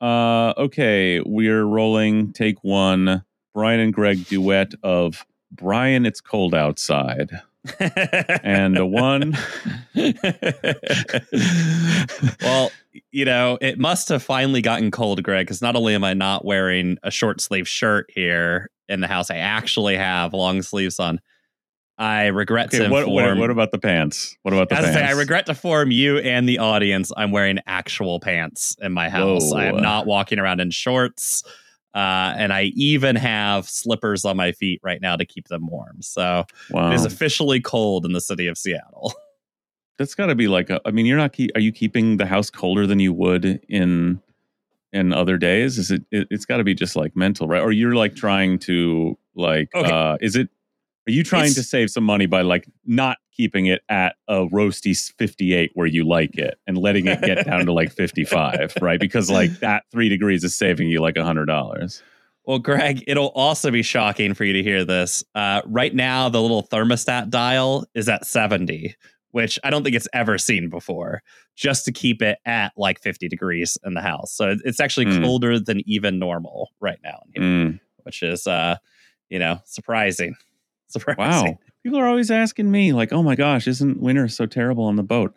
Uh, okay, we're rolling. Take one. Brian and Greg duet of Brian. It's cold outside. and a one. well, you know, it must have finally gotten cold, Greg, because not only am I not wearing a short sleeve shirt here in the house, I actually have long sleeves on. I regret okay, to what, inform. What, what, about the pants? What about the pants? Say, I regret to inform you and the audience. I'm wearing actual pants in my house. Whoa. I am not walking around in shorts. Uh, and I even have slippers on my feet right now to keep them warm. So wow. it is officially cold in the city of Seattle. That's got to be like a. I mean, you're not. Keep, are you keeping the house colder than you would in in other days? Is it? it has got to be just like mental, right? Or you're like trying to like. Okay. Uh, is it? Are you trying it's, to save some money by like not keeping it at a roasty 58 where you like it and letting it get down to like 55, right? Because like that three degrees is saving you like a hundred dollars. Well, Greg, it'll also be shocking for you to hear this. Uh, right now, the little thermostat dial is at 70, which I don't think it's ever seen before, just to keep it at like 50 degrees in the house. So it's actually mm. colder than even normal right now, here, mm. which is, uh, you know, surprising. Surprising. Wow. People are always asking me like oh my gosh isn't winter so terrible on the boat?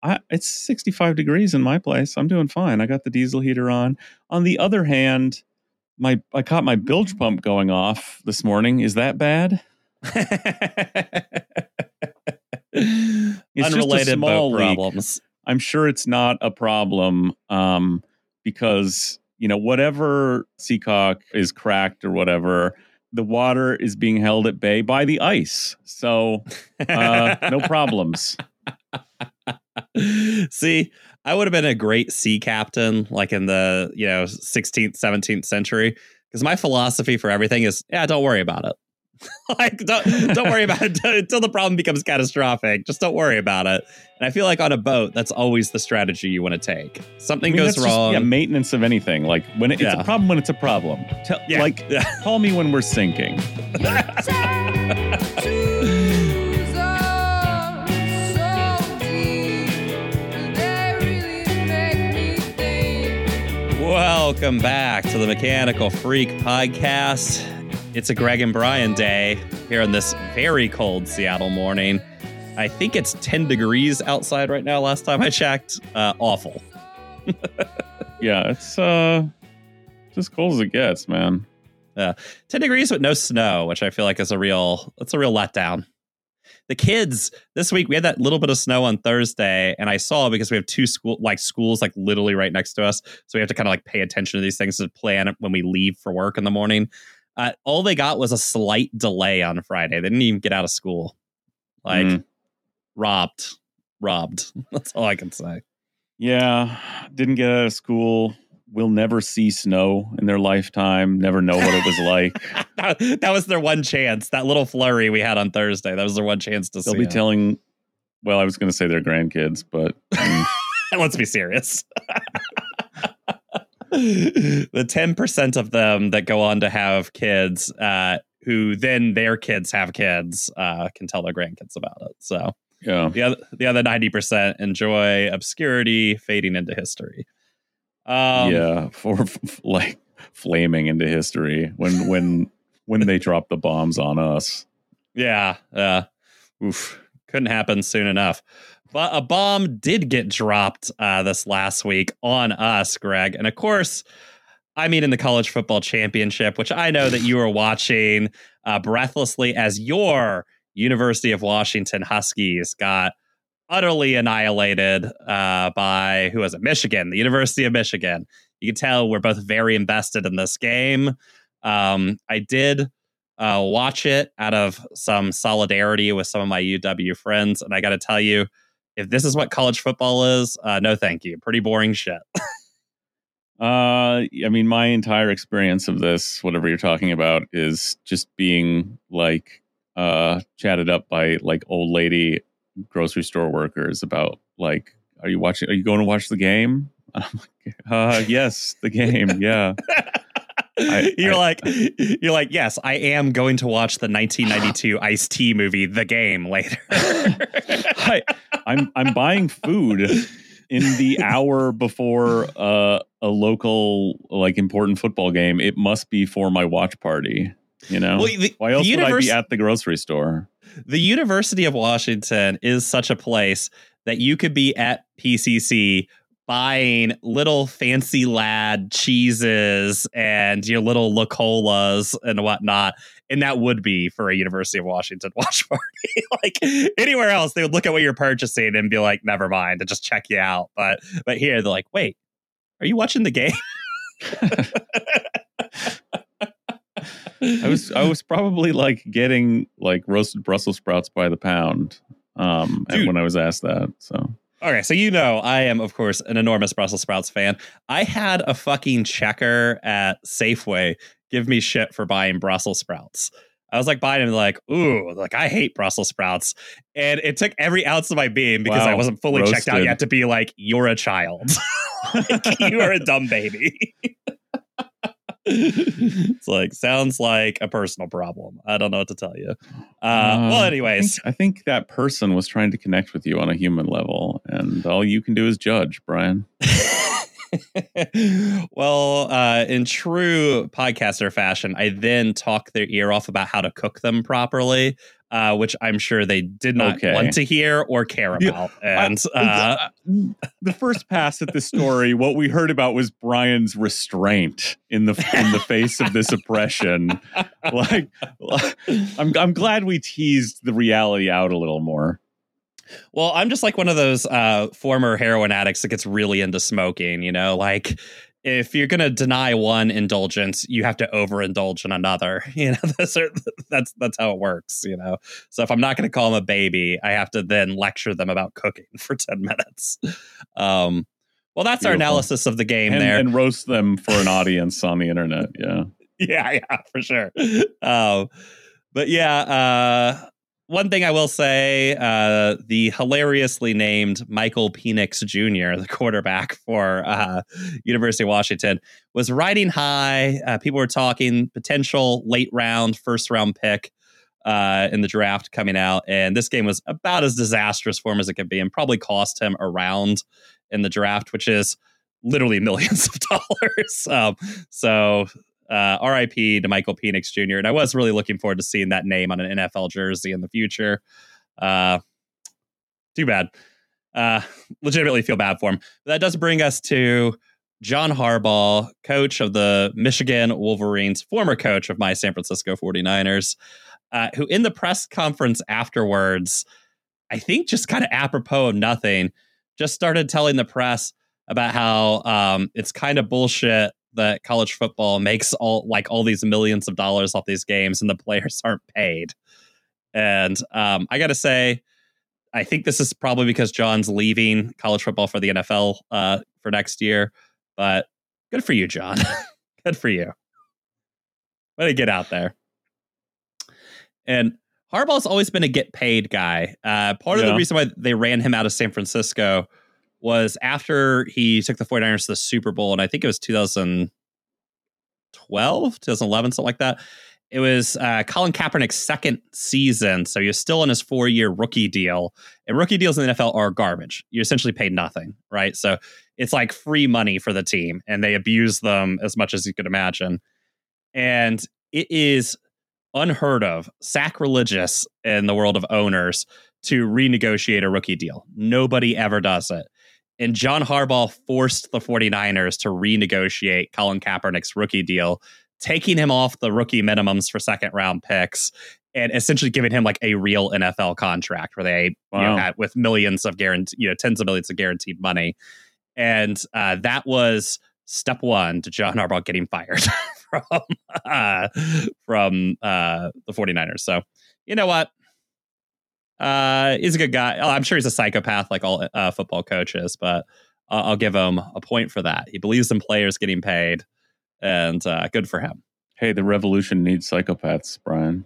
I, it's 65 degrees in my place. I'm doing fine. I got the diesel heater on. On the other hand my i caught my bilge pump going off this morning. Is that bad? It's unrelated boat problems. I'm sure it's not a problem um, because you know whatever seacock is cracked or whatever the water is being held at bay by the ice. So uh, no problems. See, I would have been a great sea captain like in the, you know, 16th, 17th century because my philosophy for everything is, yeah, don't worry about it. like don't don't worry about it until the problem becomes catastrophic. Just don't worry about it. And I feel like on a boat, that's always the strategy you want to take. Something I mean, goes wrong. Just, yeah, maintenance of anything. Like when it, yeah. it's a problem when it's a problem. Tell, yeah. Like call me when we're sinking. Welcome back to the Mechanical Freak podcast. It's a Greg and Brian day here on this very cold Seattle morning. I think it's 10 degrees outside right now, last time I checked. Uh, awful. yeah, it's uh as cold as it gets, man. Yeah. 10 degrees with no snow, which I feel like is a real it's a real letdown. The kids this week we had that little bit of snow on Thursday, and I saw because we have two school like schools like literally right next to us, so we have to kind of like pay attention to these things to plan when we leave for work in the morning. Uh, all they got was a slight delay on Friday. They didn't even get out of school. Like mm. robbed, robbed. That's all I can say. Yeah, didn't get out of school. Will never see snow in their lifetime. Never know what it was like. that, that, was their one chance. That little flurry we had on Thursday. That was their one chance to. They'll be it. telling. Well, I was going to say their grandkids, but um, let's be serious the 10% of them that go on to have kids, uh, who then their kids have kids, uh, can tell their grandkids about it. So, yeah. The other, the other 90% enjoy obscurity fading into history. Um, yeah. For f- like flaming into history when, when, when they drop the bombs on us. Yeah. Uh, oof. Couldn't happen soon enough. But a bomb did get dropped uh, this last week on us, Greg. And of course, I mean, in the college football championship, which I know that you were watching uh, breathlessly as your University of Washington Huskies got utterly annihilated uh, by who was it? Michigan, the University of Michigan. You can tell we're both very invested in this game. Um, I did uh, watch it out of some solidarity with some of my UW friends, and I got to tell you, if this is what college football is, uh, no, thank you. Pretty boring shit. uh, I mean, my entire experience of this, whatever you're talking about, is just being like uh, chatted up by like old lady grocery store workers about like, are you watching? Are you going to watch the game? I'm like, uh, yes, the game. Yeah. I, you're I, like you're like yes i am going to watch the 1992 ice t movie the game later I, i'm i'm buying food in the hour before uh, a local like important football game, it must be for my watch party. You know, Well, the- why else would I be at the grocery store? the University of Washington is such a place that you could be at PCC buying little fancy lad cheeses and your little La Colas and whatnot. And that would be for a University of Washington watch party. like anywhere else, they would look at what you're purchasing and be like, never mind, and just check you out. But but here they're like, wait, are you watching the game? I was I was probably like getting like roasted Brussels sprouts by the pound um and Dude. when I was asked that. So Okay, so you know I am, of course, an enormous Brussels sprouts fan. I had a fucking checker at Safeway give me shit for buying Brussels sprouts. I was like buying them, like, ooh, like I hate Brussels sprouts. And it took every ounce of my being because I wasn't fully checked out yet to be like, you're a child. Like, you are a dumb baby. it's like, sounds like a personal problem. I don't know what to tell you. Uh, well, Uh, anyways. I think, I think that person was trying to connect with you on a human level, and all you can do is judge, Brian. well, uh, in true podcaster fashion, I then talk their ear off about how to cook them properly, uh, which I'm sure they did not Okay. want to hear or care Yeah, about. And uh, the first pass at the story, what we heard about was Brian's restraint in the in the face of this oppression. Like, I'm I'm glad we teased the reality out a little more. well, I'm just like one of those uh, former heroin addicts that gets really into smoking. You know, like if you're going to deny one indulgence, you have to overindulge in another. You know, that's that's that's how it works. You know, so if I'm not going to call them a baby, I have to then lecture them about cooking for ten minutes. Um, well, that's our analysis of the game And, there. and roast them for an audience on the internet. Yeah. yeah, yeah, for sure. Um, but yeah, uh, one thing I will say: uh, the hilariously named Michael Penix Jr., the quarterback for uh, University of Washington, was riding high. Uh, people were talking potential late round, first round pick. Uh, in the draft coming out, and this game was about as disastrous for him as it could be, and probably cost him a round in the draft, which is literally millions of dollars. Um, so uh, RIP to Michael Penix Jr. And I was really looking forward to seeing that name on an NFL jersey in the future. Uh, too bad. Uh, legitimately feel bad for him. But that does bring us to John Harbaugh, coach of the Michigan Wolverines, former coach of my San Francisco 49ers, uh, who in the press conference afterwards, I think just kind of apropos of nothing, just started telling the press about how um, it's kind of bullshit that college football makes all like all these millions of dollars off these games and the players aren't paid. And um, I got to say, I think this is probably because John's leaving college football for the NFL uh, for next year. But good for you, John. good for you. Way to get out there. And Harbaugh's always been a get paid guy. Uh, part of the reason why they ran him out of San Francisco was after he took the 49ers to the Super Bowl, and I think it was 2012, 2011, something like that. It was uh, Colin Kaepernick's second season, so he was still in his four year rookie deal. And rookie deals in the NFL are garbage. You essentially paid nothing, right? So it's like free money for the team, and they abuse them as much as you could imagine. And it is unheard of, sacrilegious in the world of owners to renegotiate a rookie deal. Nobody ever does it. And John Harbaugh forced the 49ers to renegotiate Colin Kaepernick's rookie deal, taking him off the rookie minimums for second round picks and essentially giving him like a real NFL contract where they you know, had with millions of guaranteed, you know, tens of millions of guaranteed money. And uh, that was step one to John Harbaugh getting fired from uh, from uh, the 49ers. So, you know what? Uh, he's a good guy. Oh, I'm sure he's a psychopath like all uh, football coaches, but uh, I'll give him a point for that. He believes in players getting paid, and uh, good for him. Hey, the revolution needs psychopaths, Brian.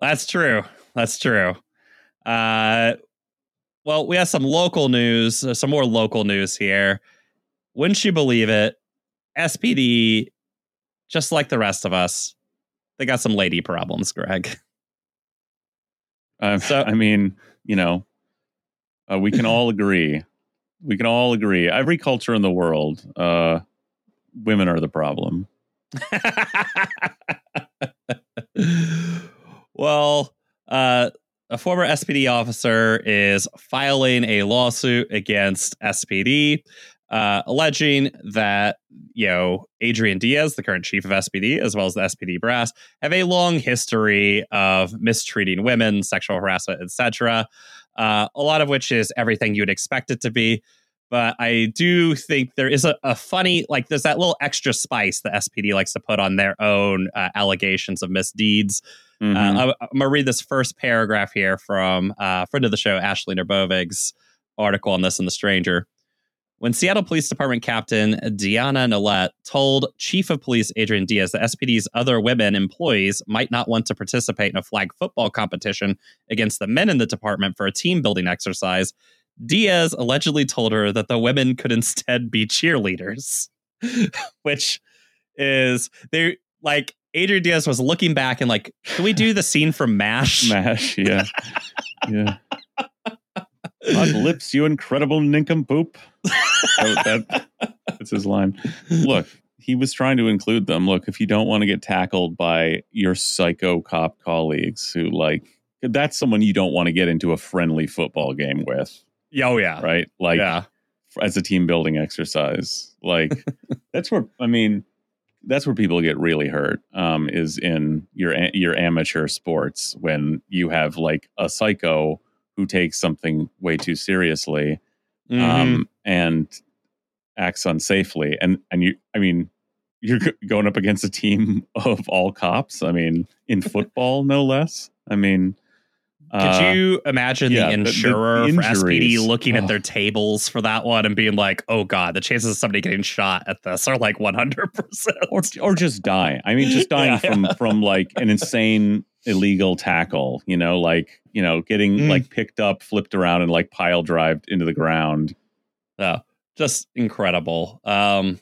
That's true. That's true. Uh, well, we have some local news, uh, some more local news here. Wouldn't you believe it? SPD, just like the rest of us, they got some lady problems, Greg. Uh, So- I mean, you know, uh, we can all agree we can all agree. Every culture in the world, uh, women are the problem. well, uh, a former SPD officer is filing a lawsuit against SPD, uh, alleging that you know Adrian Diaz, the current chief of SPD, as well as the SPD brass, have a long history of mistreating women, sexual harassment, etc. Uh, a lot of which is everything you'd expect it to be. But I do think there is a, a funny, like, there's that little extra spice the SPD likes to put on their own uh, allegations of misdeeds. Mm-hmm. Uh, I, am going to read this first paragraph here from uh, friend of the show, Ashley Nerbovig's article on this in The Stranger. When Seattle Police Department Captain Diana Nollette told Chief of Police Adrian Diaz that SPD's other women employees might not want to participate in a flag football competition against the men in the department for a team building exercise, Diaz allegedly told her that the women could instead be cheerleaders, which is they like Adrian Diaz was looking back and like, can we do the scene from MASH? MASH, yeah, yeah. On lips, you incredible nincompoop. That, that's his line. Look, he was trying to include them. Look, if you don't want to get tackled by your psycho cop colleagues who like that's someone you don't want to get into a friendly football game with. Oh yeah. Right? Like yeah. as a team building exercise. Like that's where I mean that's where people get really hurt um, is in your your amateur sports when you have like a psycho who takes something way too seriously mm-hmm. um, and acts unsafely and and you i mean you're going up against a team of all cops i mean in football no less i mean could uh, you imagine yeah, the insurer the, the for SPD looking oh. at their tables for that one and being like, "Oh God, the chances of somebody getting shot at this are like one hundred percent," or or just die. I mean, just dying yeah, from from like an insane illegal tackle. You know, like you know, getting mm. like picked up, flipped around, and like pile drived into the ground. Yeah, just incredible. Um,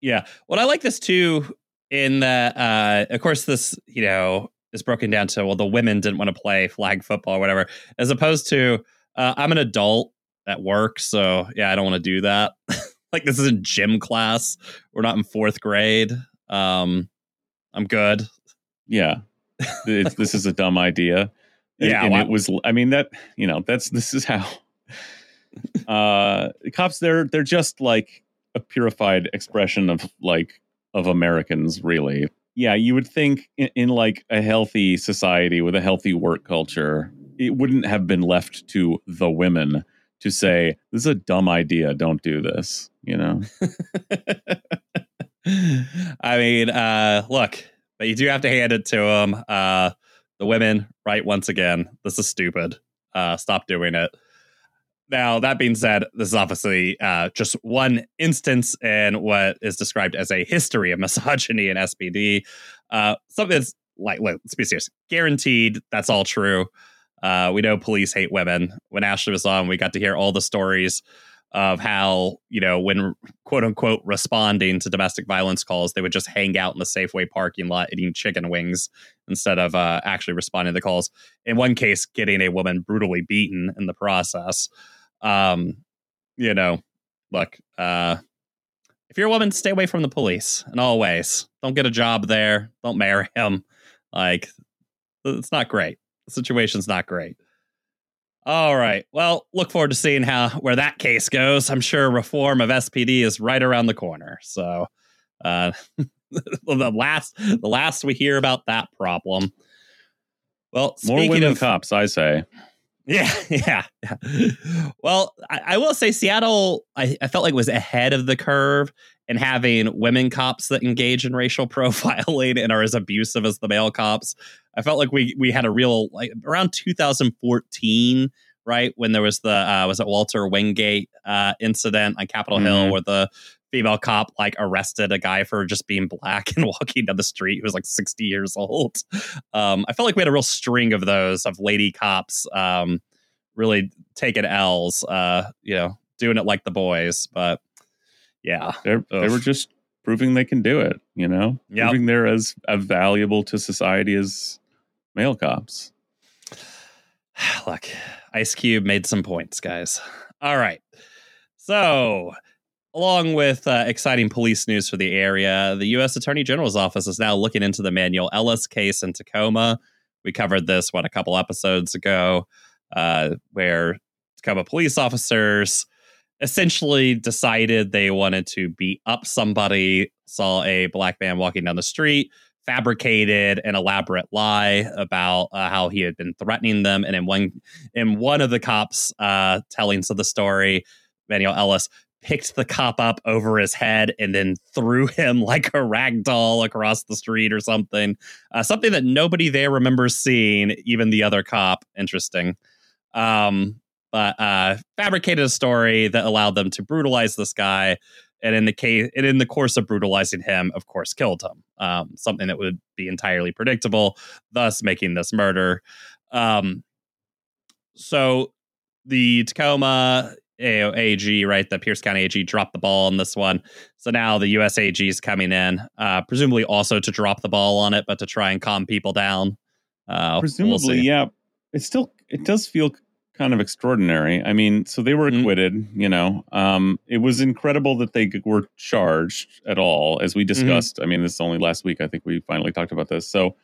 yeah, what I like this too in that, uh, of course, this you know is broken down to well the women didn't want to play flag football or whatever as opposed to uh, i'm an adult at work so yeah i don't want to do that like this isn't gym class we're not in fourth grade um i'm good yeah this is a dumb idea and, yeah and well, it was i mean that you know that's this is how uh cops they're they're just like a purified expression of like of americans really yeah, you would think in, in, like a healthy society with a healthy work culture, it wouldn't have been left to the women to say, this is a dumb idea. Don't do this, you know? I mean, uh, look, but you do have to hand it to them. Uh, the women, right? Once again, this is stupid. Uh, stop doing it. Now, that being said, this is obviously uh, just one instance in what is described as a history of misogyny in SPD. Uh, something that's like, let's be serious, guaranteed that's all true. Uh, we know police hate women. When Ashley was on, we got to hear all the stories of how, you know, when quote unquote responding to domestic violence calls, they would just hang out in the Safeway parking lot eating chicken wings instead of uh, actually responding to the calls. In one case, getting a woman brutally beaten in the process. Um, you know, look, uh, if you're a woman, stay away from the police in all ways. Don't get a job there. Don't marry him. Like, it's not great. The situation's not great. All right. Well, look forward to seeing how where that case goes. I'm sure reform of SPD is right around the corner. So, uh, the last the last we hear about that problem. Well, more women of, cops, I say. Yeah, yeah. Well, I, I, will say Seattle, I, I, felt like was ahead of the curve in having women cops that engage in racial profiling and are as abusive as the male cops. I felt like we we had a real like around 2014, right when there was the uh, was it Walter Wingate uh, incident on Capitol mm-hmm. Hill where the female cop like arrested a guy for just being black and walking down the street who was like 60 years old. Um, I felt like we had a real string of those of lady cops um, really taking L's, uh, you know, doing it like the boys. But yeah, They're, they were just proving they can do it, you know, yep. proving they're as, as valuable to society as male cops. Look, Ice Cube made some points, guys. All right. So, along with uh, exciting police news for the area, the U.S. Attorney General's office is now looking into the Manuel Ellis case in Tacoma. We covered this what a couple episodes ago, uh, where Tacoma police officers essentially decided they wanted to beat up somebody, saw a black man walking down the street, fabricated an elaborate lie about uh, how he had been threatening them, and in one in one of the cops' uh, tellings of the story, Manuel Ellis picked the cop up over his head and then threw him like a rag doll across the street or something. Uh, something that nobody there remembers seeing, even the other cop. Interesting. Um, but uh, fabricated a story that allowed them to brutalize this guy. And in the case, and in the course of brutalizing him, of course, killed him. Um, something that would be entirely predictable, thus making this murder. Um, so the Tacoma AG, right? The Pierce County AG dropped the ball on this one. So now the USAG is coming in, uh, presumably also to drop the ball on it, but to try and calm people down. Uh, presumably, we'll yeah. It still it does feel kind of extraordinary. I mean, so they were mm-hmm. acquitted. Mm-hmm. You know, um, it was incredible that they were charged at all, as we mm-hmm. discussed. Mm-hmm. I mean, this is only last week. I think we finally talked about this. So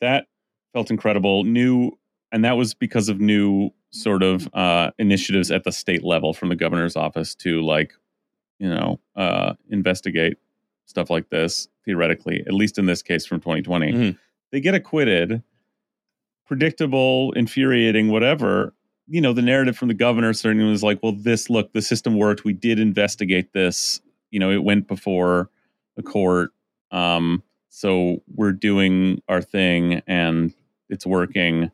that felt incredible. New, and that was because of new sort of uh, initiatives at the state level from the governor's office to like, you know, uh, investigate stuff like this theoretically. At least in this case from 2020, mm-hmm. they get acquitted. Predictable, infuriating, whatever you know, the narrative from the governor certainly was like, well, this look, the system worked. We did investigate this. You know, it went before the court. Um, so we're doing our thing and it's working.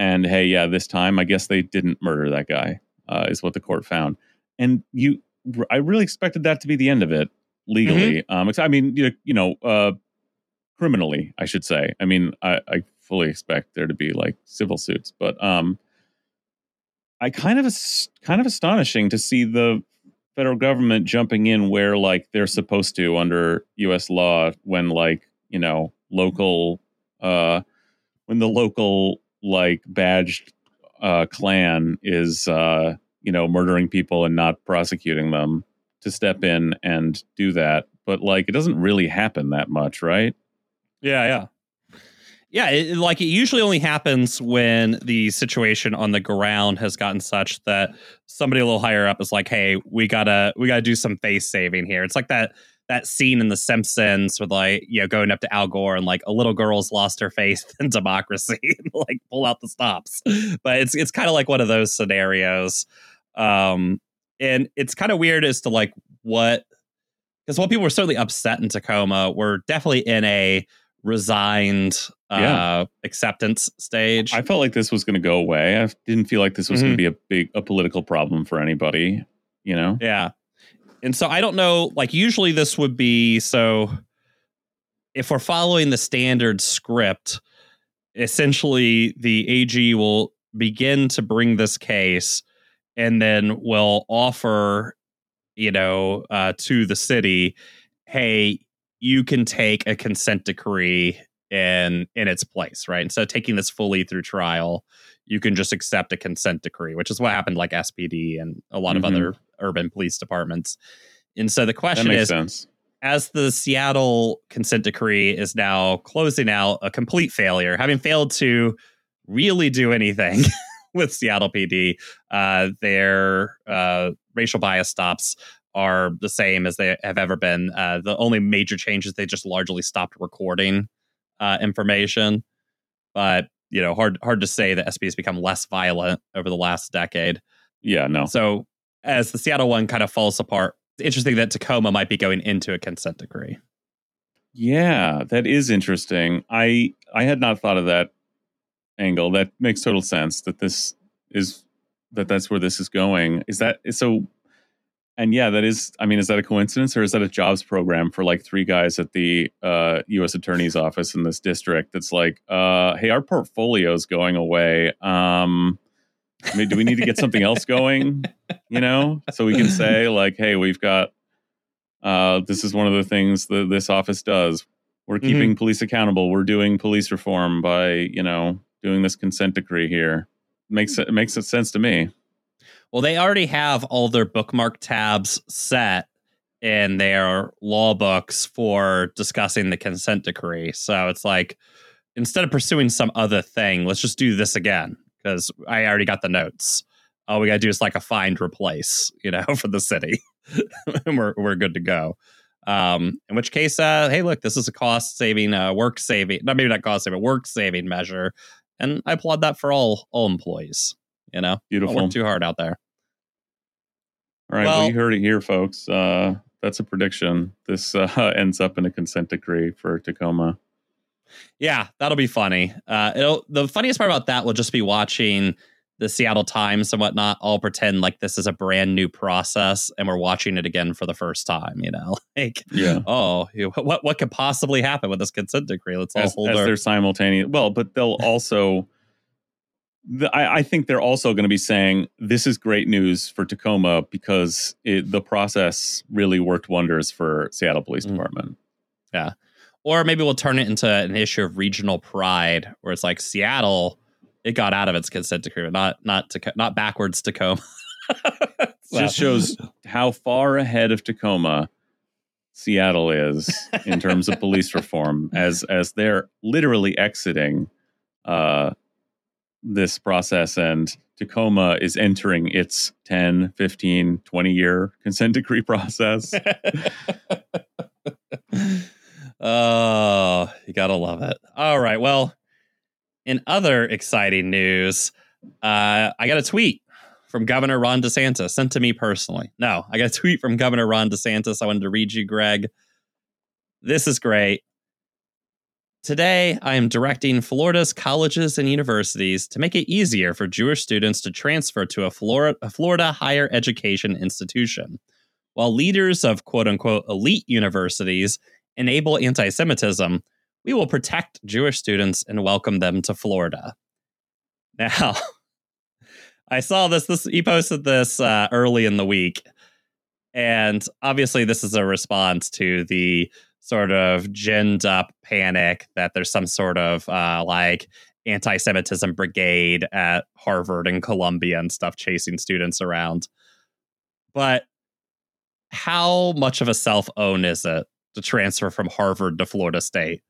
And hey, yeah, this time I guess they didn't murder that guy, uh, is what the court found. And you, I really expected that to be the end of it legally. Mm-hmm. Um, I mean, you, you know, uh, criminally, I should say. I mean, I, I fully expect there to be like civil suits, but um, I kind of kind of astonishing to see the federal government jumping in where like they're supposed to under U.S. law when like you know local uh when the local like badged uh clan is uh you know murdering people and not prosecuting them to step in and do that. But like it doesn't really happen that much right? Yeah yeah. Yeah, it, like it usually only happens when the situation on the ground has gotten such that somebody a little higher up is like, "Hey, we gotta we gotta do some face saving here." It's like that that scene in The Simpsons with like you know going up to Al Gore and like a little girl's lost her faith in democracy, and, like pull out the stops. But it's it's kind of like one of those scenarios, um, and it's kind of weird as to like what because while people were certainly upset in Tacoma, we're definitely in a resigned uh, yeah. acceptance stage. I felt like this was going to go away. I didn't feel like this was mm-hmm. going to be a big a political problem for anybody, you know? Yeah. And so I don't know like usually this would be so if we're following the standard script, essentially the AG will begin to bring this case and then will offer you know uh, to the city hey you can take a consent decree in in its place, right? Instead of taking this fully through trial, you can just accept a consent decree, which is what happened like SPD and a lot mm-hmm. of other urban police departments. And so the question is sense. as the Seattle consent decree is now closing out a complete failure, having failed to really do anything with Seattle PD, uh, their uh, racial bias stops are the same as they have ever been. Uh, the only major change is they just largely stopped recording uh, information. But you know, hard hard to say that SB has become less violent over the last decade. Yeah, no. So as the Seattle one kind of falls apart, it's interesting that Tacoma might be going into a consent decree. Yeah, that is interesting. I I had not thought of that angle. That makes total sense. That this is that that's where this is going. Is that so? And yeah, that is. I mean, is that a coincidence or is that a jobs program for like three guys at the uh, U.S. Attorney's office in this district? That's like, uh, hey, our portfolio is going away. Um, I mean, do we need to get something else going? You know, so we can say like, hey, we've got. Uh, this is one of the things that this office does. We're mm-hmm. keeping mm-hmm. police accountable. We're doing police reform by you know doing this consent decree here. Makes it makes sense to me. Well, they already have all their bookmark tabs set in their law books for discussing the consent decree. So it's like instead of pursuing some other thing, let's just do this again because I already got the notes. All we got to do is like a find replace, you know, for the city, and we're we're good to go. Um, in which case, uh, hey, look, this is a cost saving, uh, work saving, not maybe not cost saving, work saving measure, and I applaud that for all all employees. You know, Beautiful. Don't work too hard out there. All right, well, Well- you heard it here, folks. Uh, that's a prediction. This uh, ends up in a consent decree for Tacoma. Yeah, that'll be funny. Uh, it'll the funniest part about that will just be watching the Seattle Times and whatnot all pretend like this is a brand new process and we're watching it again for the first time. You know, like Yeah. oh, what what could possibly happen with this consent decree? Let's all as, hold as our they're simultaneous. Well, but they'll also. The, I, I think they're also going to be saying this is great news for Tacoma because it, the process really worked wonders for Seattle Police Mm. Department. Yeah, or maybe we'll turn it into an issue of regional pride where it's like Seattle it got out of its consent decree but not not to not backwards Tacoma Just shows how far ahead of Tacoma Seattle is in terms of police reform as as they're literally exiting uh, this process and Tacoma is entering its 10, 15, 20 year consent decree process. oh, you gotta love it. All right. Well, in other exciting news, uh, I got a tweet from Governor Ron DeSantis sent to me personally. No, I got a tweet from Governor Ron DeSantis. I wanted to read you, Greg. This is great. Today, I am directing Florida's colleges and universities to make it easier for Jewish students to transfer to a Florida, a Florida higher education institution. While leaders of quote unquote elite universities enable anti Semitism, we will protect Jewish students and welcome them to Florida. Now, I saw this, this he posted this uh, early in the week. And obviously, this is a response to the sort of ginned up panic that there's some sort of uh, like anti Semitism brigade at Harvard and Columbia and stuff chasing students around. But how much of a self own is it to transfer from Harvard to Florida State?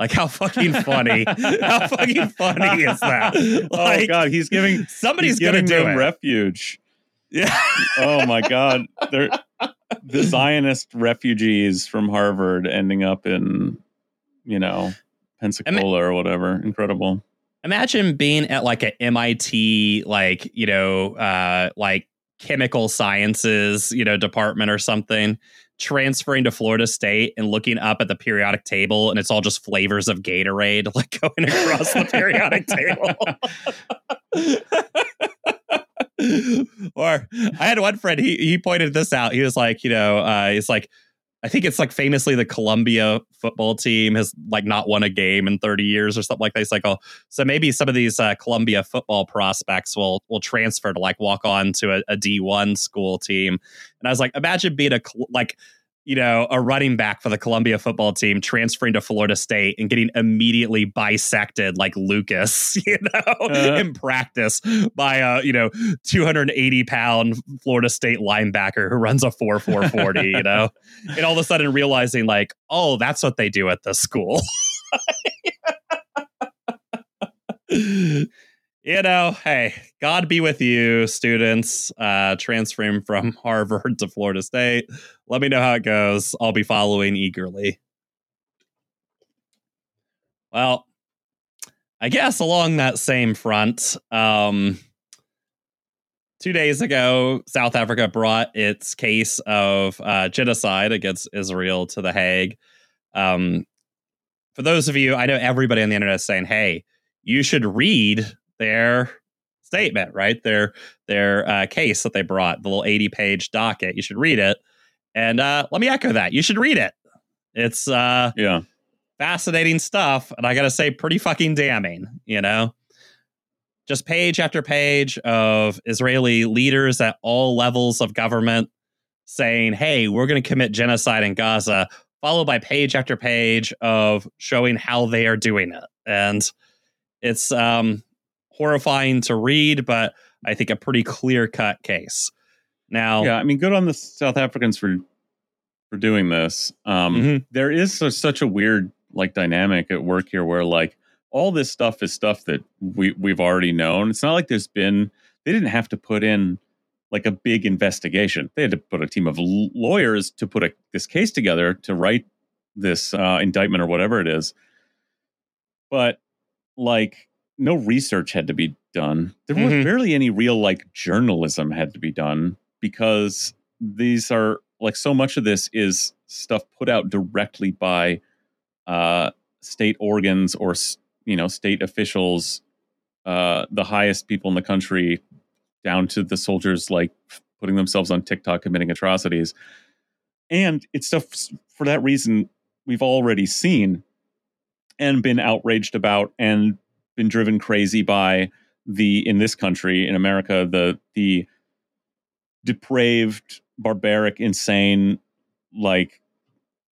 Like, how fucking funny! how fucking funny is that? oh Like, God, he's giving somebody's he's gonna giving do them it. refuge. yeah. Oh my God, they're the Zionist refugees from Harvard ending up in, you know, Pensacola or whatever. Incredible. Imagine being at like a MIT, like, you know, uh, like chemical sciences, you know, department or something, transferring to Florida State and looking up at the periodic table and it's all just flavors of Gatorade, like going across the periodic table. or I had one friend, he he pointed this out. He was like, you know, uh, he's like, I think it's like famously the Columbia football team has like not won a game in 30 years or something like that. It's like, oh, so maybe some of these uh, Columbia football prospects will will transfer to like walk on to a a D1 school team. And I was like, imagine being a like you know a running back for the Columbia football team transferring to Florida State and getting immediately bisected like Lucas, you know, Uh. in practice by a you know 280 pound Florida State linebacker who runs a 4 4 40, you know, and all of a sudden realizing like, oh, that's what they do at the school. you know, hey, God be with you, students, uh, transferring from Harvard to Florida State. Let me know how it goes. I'll be following eagerly. Well, I guess along that same front, um, two days ago, South Africa brought its case of uh, genocide against Israel to The Hague. Um, for those of you, I know everybody on the internet is saying, "Hey, you should read their statement, right? Their their uh, case that they brought, the little eighty page docket. You should read it." And uh, let me echo that. You should read it. It's uh, Yeah. fascinating stuff, and I gotta say, pretty fucking damning. You know, just page after page of Israeli leaders at all levels of government saying, "Hey, we're going to commit genocide in Gaza," followed by page after page of showing how they are doing it, and it's um, horrifying to read. But I think, a pretty clear cut case. Now, yeah, I mean, good on the South Africans for for doing this. Um, Mhm. there is so, such a weird like dynamic at work here, where like all this stuff is stuff that we we've already known. It's not like there's been they didn't have to put in like a big investigation. They had to put a team of l- lawyers to put a, this case together to write this uh, indictment or whatever it is. But like no research had to be done. There was Mhm. barely any real like journalism had to be done because these are like so much of this is stuff put out directly by uh state organs or you know state officials uh the highest people in the country down to the soldiers like putting themselves on TikTok committing atrocities and it's stuff for that reason we've already seen and been outraged about and been driven crazy by the in this country in America the the depraved barbaric insane like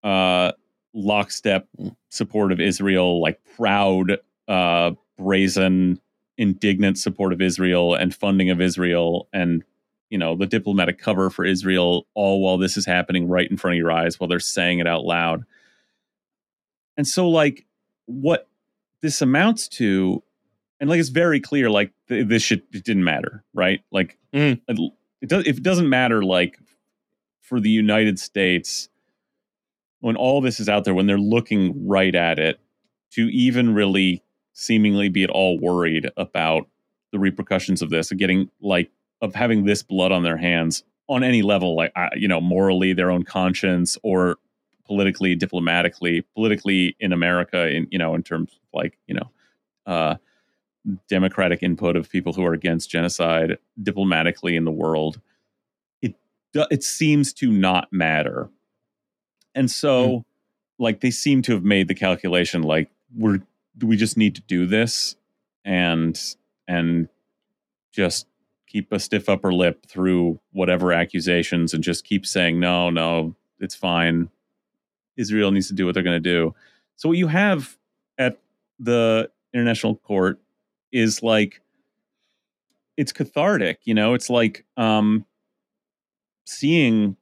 uh lockstep support of Israel like proud uh brazen indignant support of Israel and funding of Israel and you know the diplomatic cover for Israel all while this is happening right in front of your eyes while they're saying it out loud. And so like what this amounts to and like it's very clear like th- this shit it didn't matter right like Mm. it, it does if it doesn't matter like for the united states when all this is out there when they're looking right at it to even really seemingly be at all worried about the repercussions of this of getting like of having this blood on their hands on any level like you know morally their own conscience or politically diplomatically politically in america in you know in terms of like you know uh democratic input of people who are against genocide diplomatically in the world it it seems to not matter. And so like they seem to have made the calculation like we're we just need to do this and and just keep a stiff upper lip through whatever accusations and just keep saying no no it's fine israel needs to do what they're going to do. So what you have at the international court is like it's cathartic you know? It's like um seeing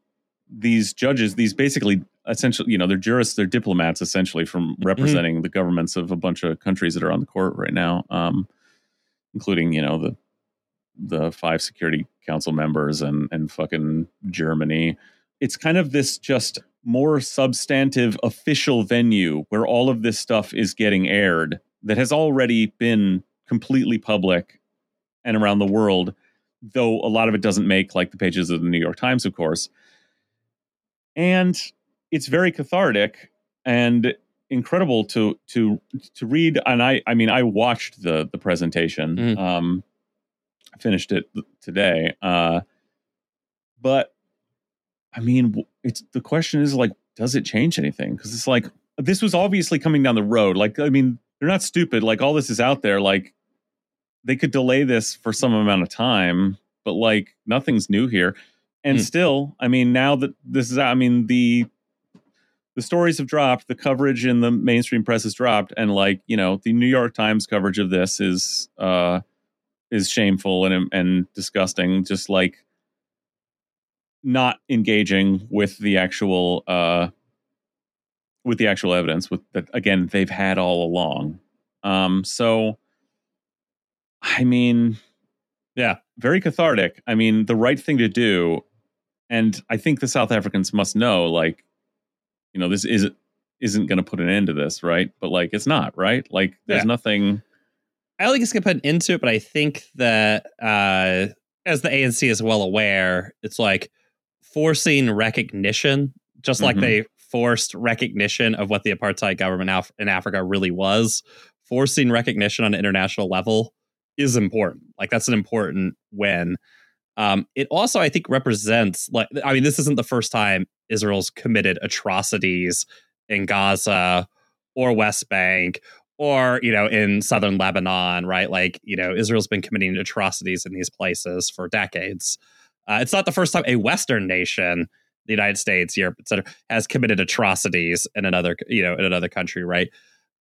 these judges these basically essentially you know they're jurists they're diplomats essentially from representing the governments of a bunch of countries that are on the court right now um including you know the the five security council members and and fucking germany. It's kind of this just more substantive official venue where all of this stuff is getting aired that has already been completely public and around the world though a lot of it doesn't make like the pages of the new york times of course. And it's very cathartic and incredible to to to read. And i i mean i watched the the presentation. Mhm. um finished it today. Uh but i mean it's the question is like does it change anything? Because it's like this was obviously coming down the road. Like i mean they're not stupid. Like all this is out there. Like they could delay this for some amount of time but like nothing's new here. And Hmm. still i mean now that this is i mean the the stories have dropped the coverage in the mainstream press has dropped and like you know the new york times coverage of this is uh is shameful and and disgusting. Just like not engaging with the actual uh with the actual evidence with that again they've had all along um so i mean Yeah. very cathartic i mean the right thing to do and i think the south africans must know like you know this isn't isn't going to put an end to this right but like it's not right like there's Yeah. nothing I don't think it's gonna put an end to it, but I think that uh, as the ANC is well aware, it's like forcing recognition, just like Mhm. they forced recognition of what the apartheid government Af- in Africa really was. Forcing recognition on an international level is important. Like that's an important win. Um, it also, I think, represents like I mean, this isn't the first time Israel's committed atrocities in Gaza or West Bank or you know in southern lebanon right like you know israel's been committing atrocities in these places for decades uh, it's not the first time a western nation the united states europe etc has committed atrocities in another you know in another country right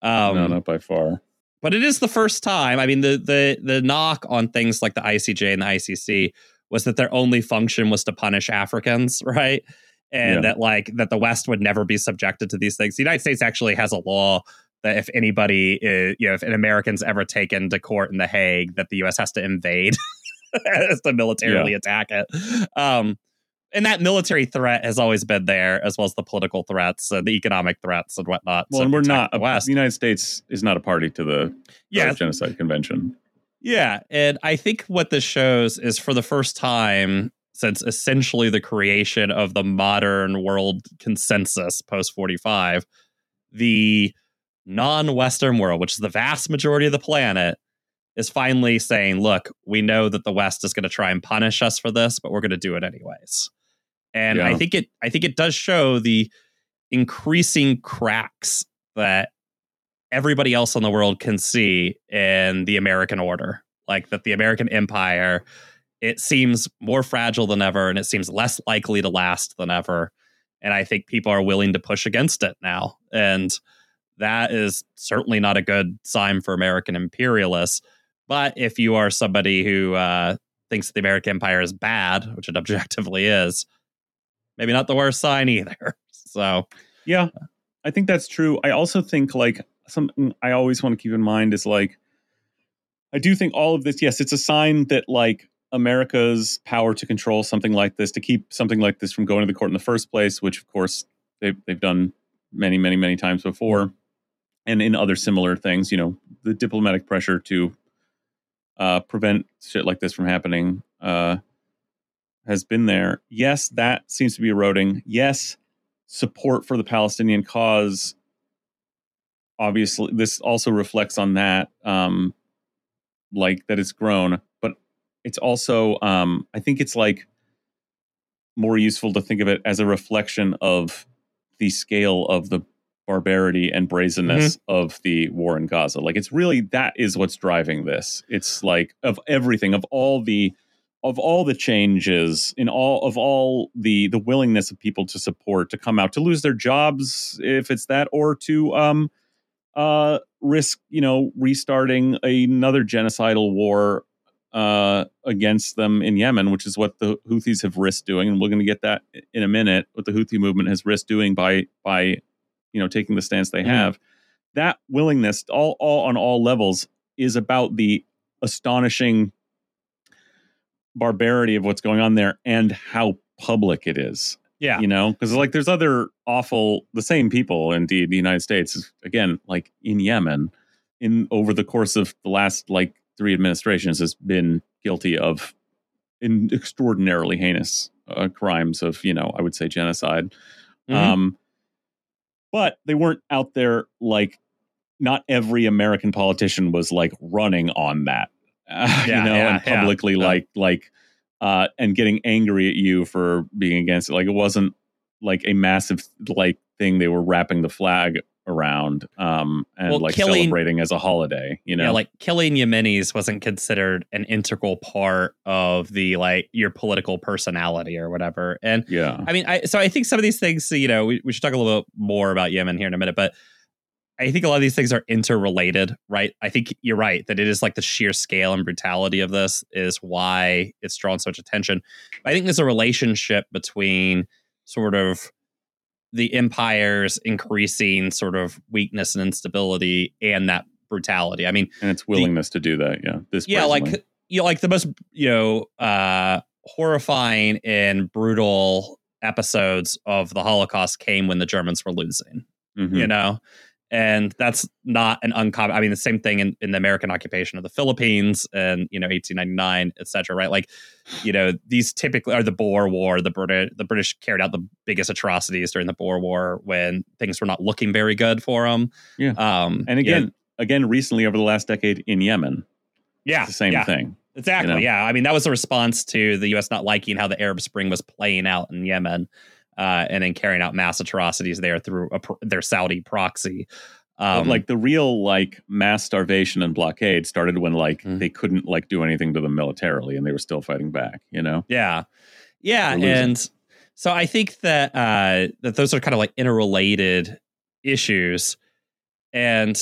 um no not by far but it is the first time. I mean, the the the knock on things like the ICJ and the ICC was that their only function was to punish Africans, right? And yeah. that like that the West would never be subjected to these things. The United States actually has a law that if anybody, is, you know, if an American's ever taken to court in The Hague, that the U.S. has to invade, has to militarily yeah. attack it. Um, and that military threat has always been there, as well as the political threats, and the economic threats, and whatnot. Well, and we're not the West. The United States is not a party to the yeah. genocide convention. Yeah, and I think what this shows is for the first time since essentially the creation of the modern world consensus post 45, the non Western world, which is the vast majority of the planet, is finally saying, look, we know that the West is going to try and punish us for this, but we're going to do it anyways. And yeah. I think it I think it does show the increasing cracks that everybody else in the world can see in the American order. Like that the American empire, it seems more fragile than ever and it seems less likely to last than ever. And I think people are willing to push against it now. And that is certainly not a good sign for American imperialists. But if you are somebody who uh, thinks that the American empire is bad, which it objectively is, maybe not the worst sign either. So, yeah, I think that's true. I also think like something I always want to keep in mind is like, I do think all of this, yes, it's a sign that like America's power to control something like this, to keep something like this from going to the court in the first place, which of course they've, they've done many, many, many times before. And in other similar things, you know, the diplomatic pressure to uh, prevent shit like this from happening uh, has been there. Yes, that seems to be eroding. Yes, support for the Palestinian cause. Obviously, this also reflects on that, um, like that it's grown. But it's also, um, I think it's like more useful to think of it as a reflection of the scale of the barbarity and brazenness mm-hmm. of the war in Gaza. Like it's really that is what's driving this. It's like of everything, of all the of all the changes in all of all the the willingness of people to support to come out to lose their jobs if it's that or to um uh risk you know restarting another genocidal war uh against them in Yemen which is what the Houthis have risked doing and we're going to get that in a minute what the Houthi movement has risked doing by by you know taking the stance they mm-hmm. have that willingness all all on all levels is about the astonishing barbarity of what's going on there and how public it is. Yeah. You know, because like there's other awful, the same people, indeed, the United States, again, like in Yemen, in over the course of the last like three administrations, has been guilty of in extraordinarily heinous uh, crimes of, you know, I would say genocide. Mm-hmm. Um, but they weren't out there like, not every American politician was like running on that uh, yeah, you know, yeah, and publicly yeah. like like uh, and getting angry at you for being against it. Like it wasn't like a massive like thing they were wrapping the flag around um and well, like killing, celebrating as a holiday you know yeah, like killing yemenis wasn't considered an integral part of the like your political personality or whatever and yeah i mean i so i think some of these things you know we, we should talk a little bit more about yemen here in a minute but I think a lot of these things are interrelated, right? I think you're right that it is like the sheer scale and brutality of this is why it's drawn so much attention. But I think there's a relationship between sort of the empire's increasing sort of weakness and instability and that brutality. I mean, and its willingness the, to do that. Yeah. This yeah, like you know, like the most you know uh, horrifying and brutal episodes of the Holocaust came when the Germans were losing. Mm-hmm. You know, and that's not an uncommon i mean the same thing in, in the american occupation of the philippines and you know 1899 etc right? Like you know these typically are the boer war the british the british carried out the biggest atrocities during the boer war when things were not looking very good for them yeah. Um and again you know, again recently over the last decade in yemen. Yeah the same yeah. thing exactly you know? yeah. I mean that was a response to the us not liking how the arab spring was playing out in yemen uh, and then carrying out mass atrocities there through a, their Saudi proxy. Um, like the real like mass starvation and blockade started when like mm-hmm. they couldn't like do anything to them militarily and they were still fighting back. You know? Yeah, yeah, and so I think that uh, that those are kind of like interrelated issues, and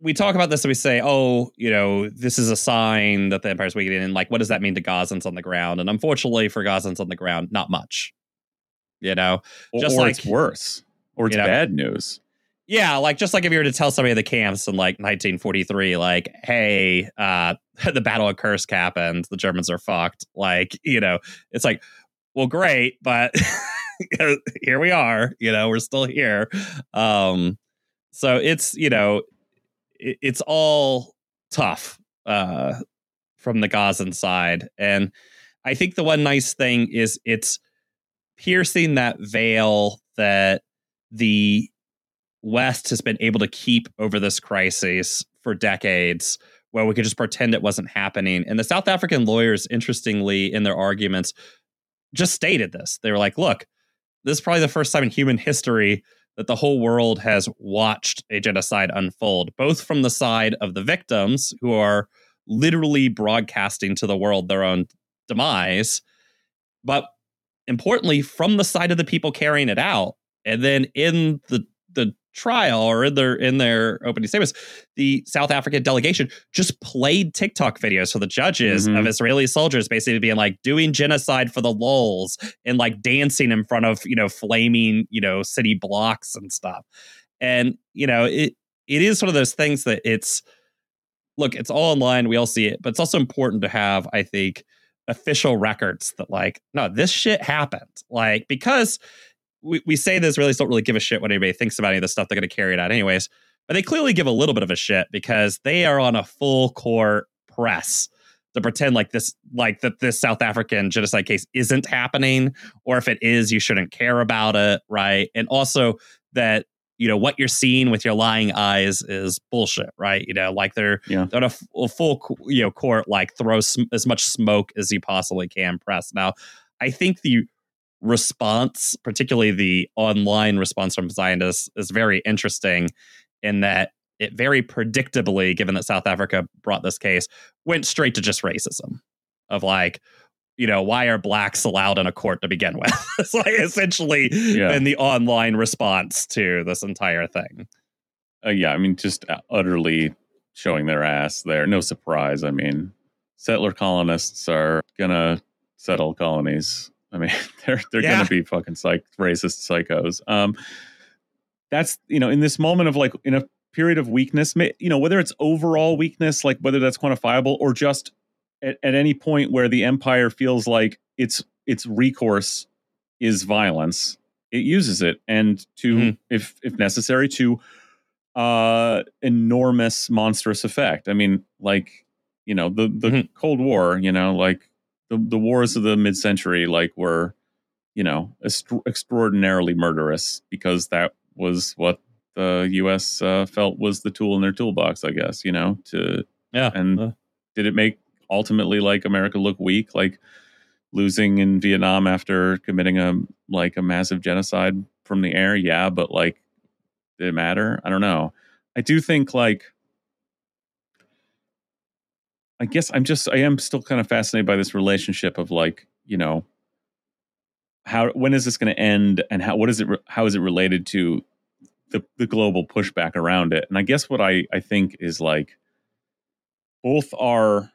we talk about this and we say, oh, you know, this is a sign that the empire's weakening. And like, what does that mean to Gazans on the ground? And unfortunately for Gazans on the ground, not much. You know, or, just or like, it's worse, or it's know, bad news. Yeah, like just like if you were to tell somebody in the camps in like 1943, like, hey, uh, the Battle of Kursk happened, the Germans are fucked. Like, you know, it's like, well, great, but here we are. You know, we're still here. Um, so it's you know, it, it's all tough uh, from the Gazan side, and I think the one nice thing is it's piercing that veil that the West has been able to keep over this crisis for decades, where we could just pretend it wasn't happening. And the South African lawyers, interestingly, in their arguments, just stated this. They were like, look, this is probably the first time in human history that the whole world has watched a genocide unfold, both from the side of the victims who are literally broadcasting to the world their own demise, but importantly, from the side of the people carrying it out. And then in the trial or in their in their opening statements, the South African delegation just played TikTok videos for the judges mm-hmm. of Israeli soldiers, basically being like doing genocide for the lulz and like dancing in front of you know flaming you know city blocks and stuff. And you know it it is one of those things that it's look it's all online we all see it but it's also important to have i think official records that like no this shit happened like because we, we say this really don't really give a shit what anybody thinks about any of the stuff they're going to carry it out anyways. But they clearly give a little bit of a shit because they are on a full court press to pretend like this like that this South African genocide case isn't happening, or if it is, you shouldn't care about it, right? And also that you know what you're seeing with your lying eyes is bullshit, right? You know, like they're yeah. on a, a full you know court, like throw sm- as much smoke as you possibly can press. Now, I think the response, particularly the online response from Zionists, is very interesting in that it very predictably, given that South Africa brought this case, went straight to just racism of like, you know, why are blacks allowed in a court to begin with? it's like essentially yeah. in the online response to this entire thing. Uh, yeah, I mean, just utterly showing their ass there. No surprise. I mean, settler colonists are gonna settle colonies I mean, they're they're yeah. gonna be fucking psych racist psychos. Um, that's you know, in this moment of like in a period of weakness, you know, whether it's overall weakness, like whether that's quantifiable, or just at, at any point where the empire feels like its its recourse is violence, it uses it, and to mm-hmm. if if necessary to uh enormous monstrous effect. I mean, like you know, the the mm-hmm. Cold War, you know, like the the wars of the mid century like were you know est- extraordinarily murderous because that was what the U.S. Uh, felt was the tool in their toolbox. I guess you know to yeah. And uh. did it make ultimately like America look weak, like losing in Vietnam after committing a like a massive genocide from the air? Yeah, but like did it matter? I don't know. I do think like I guess I'm just I am still kind of fascinated by this relationship of like you know how when is this going to end and how what is it how is it related to the the global pushback around it? And I guess what I I think is like both are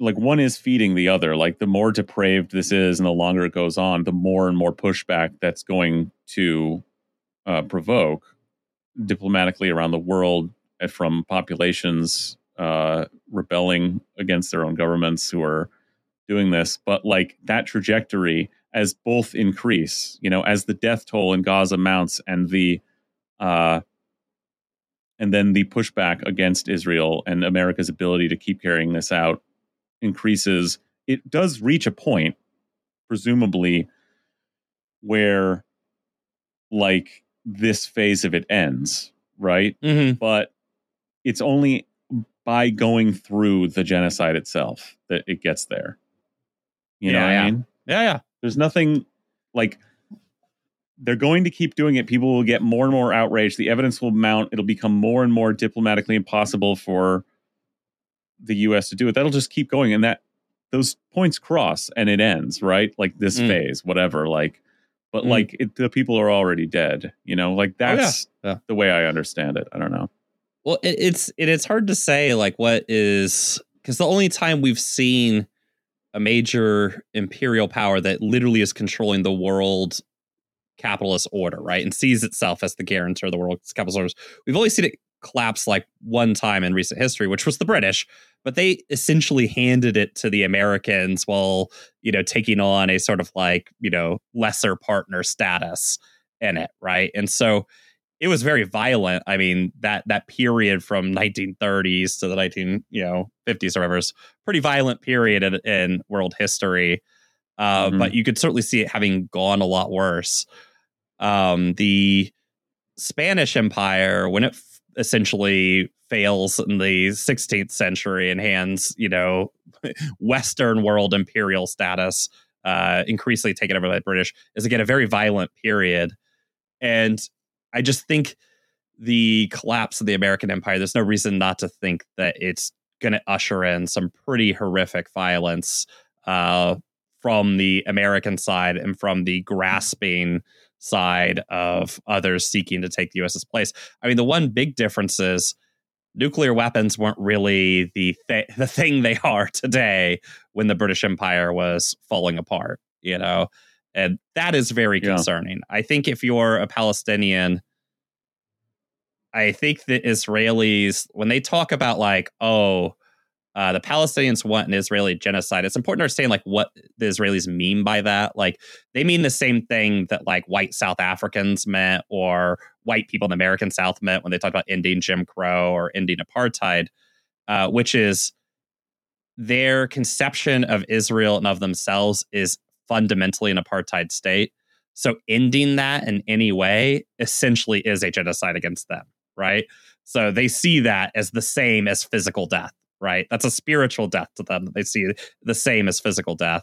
like one is feeding the other like the more depraved this is and the longer it goes on the more and more pushback that's going to uh, provoke diplomatically around the world from populations uh, rebelling against their own governments who are doing this. But like that trajectory, as both increase, you know, as the death toll in Gaza mounts and the uh, and then the pushback against Israel and America's ability to keep carrying this out increases, it does reach a point, presumably, where like this phase of it ends, right? Mm-hmm. But it's only by going through the genocide itself that it gets there. You yeah, know what yeah. I mean? Yeah, yeah. There's nothing like they're going to keep doing it. People will get more and more outraged. The evidence will mount. It'll become more and more diplomatically impossible for the US to do it. That'll just keep going. And that those points cross and it ends, right? Like this mm. phase, whatever. Like, but Mm. like it, the people are already dead. You know, like Oh, that's Yeah. the way I understand it. I don't know. Well, it, it's it, it's hard to say like what is because the only time we've seen a major imperial power that literally is controlling the world capitalist order, right, and sees itself as the guarantor of the world's capitalist orders. We've only seen it collapse like one time in recent history, which was the British, but they essentially handed it to the Americans while you know taking on a sort of like you know lesser partner status in it, right, and so it was very violent. I mean, that that period from 1930s to the 19 you know 50s or whatever is pretty violent period in, in world history. Uh, Mhm. But you could certainly see it having gone a lot worse. Um, the Spanish Empire, when it f- essentially fails in the 16th century and hands, you know, Western world imperial status, uh, increasingly taken over by the British, is again a very violent period. And I just think the collapse of the American empire, there's no reason not to think that it's going to usher in some pretty horrific violence uh, from the American side and from the grasping side of others seeking to take the US's place. I mean, the one big difference is nuclear weapons weren't really the th- the thing they are today when the British Empire was falling apart, you know. And that is very Yeah. concerning. I think if you're a Palestinian I think the Israelis, when they talk about like, oh, uh, the Palestinians want an Israeli genocide, it's important to understand like what the Israelis mean by that. Like they mean the same thing that like white South Africans meant or white people in the American South meant when they talk about ending Jim Crow or ending apartheid, uh, which is their conception of Israel and of themselves is fundamentally an apartheid state. So ending that in any way essentially is a genocide against them, right? So they see that as the same as physical death, right? That's a spiritual death to them. They see the same as physical death.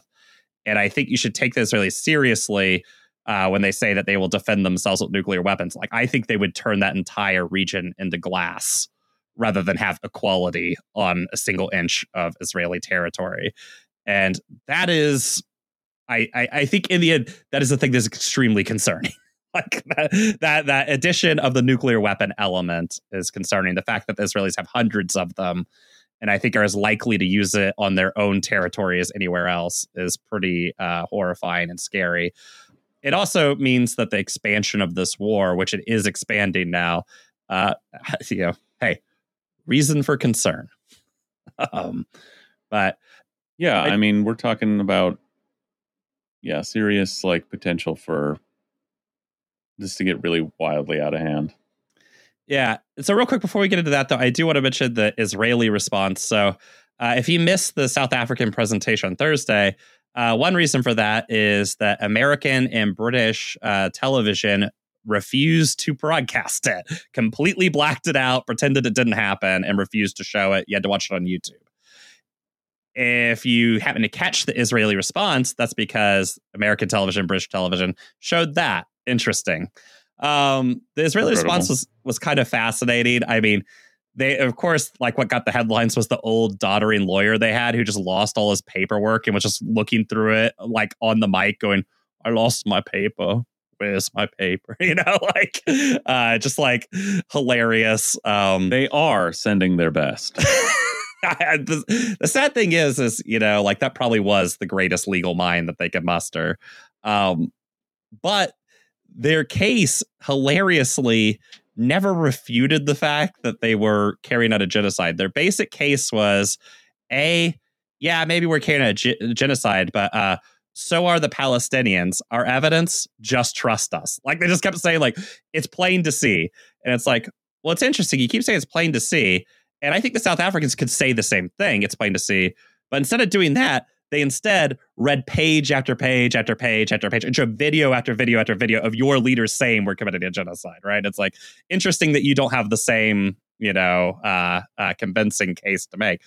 And I think you should take this really seriously uh, when they say that they will defend themselves with nuclear weapons. Like, I think they would turn that entire region into glass rather than have equality on a single inch of Israeli territory. And that is, I, I, I think in the end, that is the thing that's extremely concerning. like that, that that addition of the nuclear weapon element is concerning. The fact that the Israelis have hundreds of them, and I think are as likely to use it on their own territory as anywhere else, is pretty uh, horrifying and scary. It also means that the expansion of this war, which it is expanding now, uh, you know, hey, reason for concern. um, but Yeah, I- I, mean, we're talking about yeah, serious like potential for this to get really wildly out of hand. Yeah. So, real quick before we get into that, though, I do want to mention the Israeli response. So, uh, if you missed the South African presentation on Thursday, uh, one reason for that is that American and British uh, television refused to broadcast it, completely blacked it out, pretended it didn't happen, and refused to show it. You had to watch it on YouTube. If you happen to catch the Israeli response, that's because American television, British television showed that. Interesting. Um, the Israeli Incredible. response was was kind of fascinating. I mean, they of course like what got the headlines was the old doddering lawyer they had who just lost all his paperwork and was just looking through it like on the mic going, I lost my paper. Where's my paper? You know, like uh just like hilarious. Um They are sending their best. the, the sad thing is is you know like that probably was the greatest legal mind that they could muster um but their case hilariously never refuted the fact that they were carrying out a genocide their basic case was a yeah maybe we're carrying out a ge- genocide but uh so are the Palestinians. Our evidence, just trust us. Like they just kept saying, like, it's plain to see. And it's like, well, it's interesting. You keep saying it's plain to see. And I think the South Africans could say the same thing. It's plain to see. But instead of doing that, they instead read page after page after page after page showed video after video after video of your leaders saying we're committing a genocide, right? It's like interesting that you don't have the same, you know, uh, uh, convincing case to make.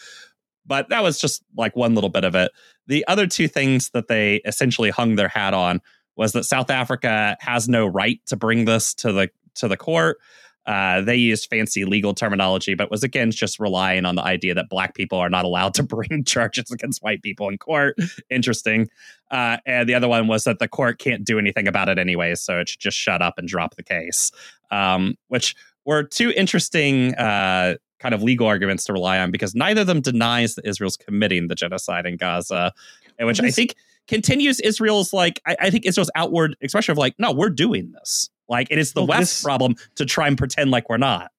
But that was just like one little bit of it. The other two things that they essentially hung their hat on was that South Africa has no right to bring this to the to the court. Uh, they used fancy legal terminology, but was again just relying on the idea that black people are not allowed to bring charges against white people in court. Interesting. Uh, and the other one was that the court can't do anything about it anyway, so it should just shut up and drop the case. Um, which were two interesting uh, kind of legal arguments to rely on because neither of them denies that Israel's committing the genocide in Gaza, which I think continues Israel's like I, I think Israel's outward expression of like, no, we're doing this. Like it is the well, West's this, problem to try and pretend like we're not.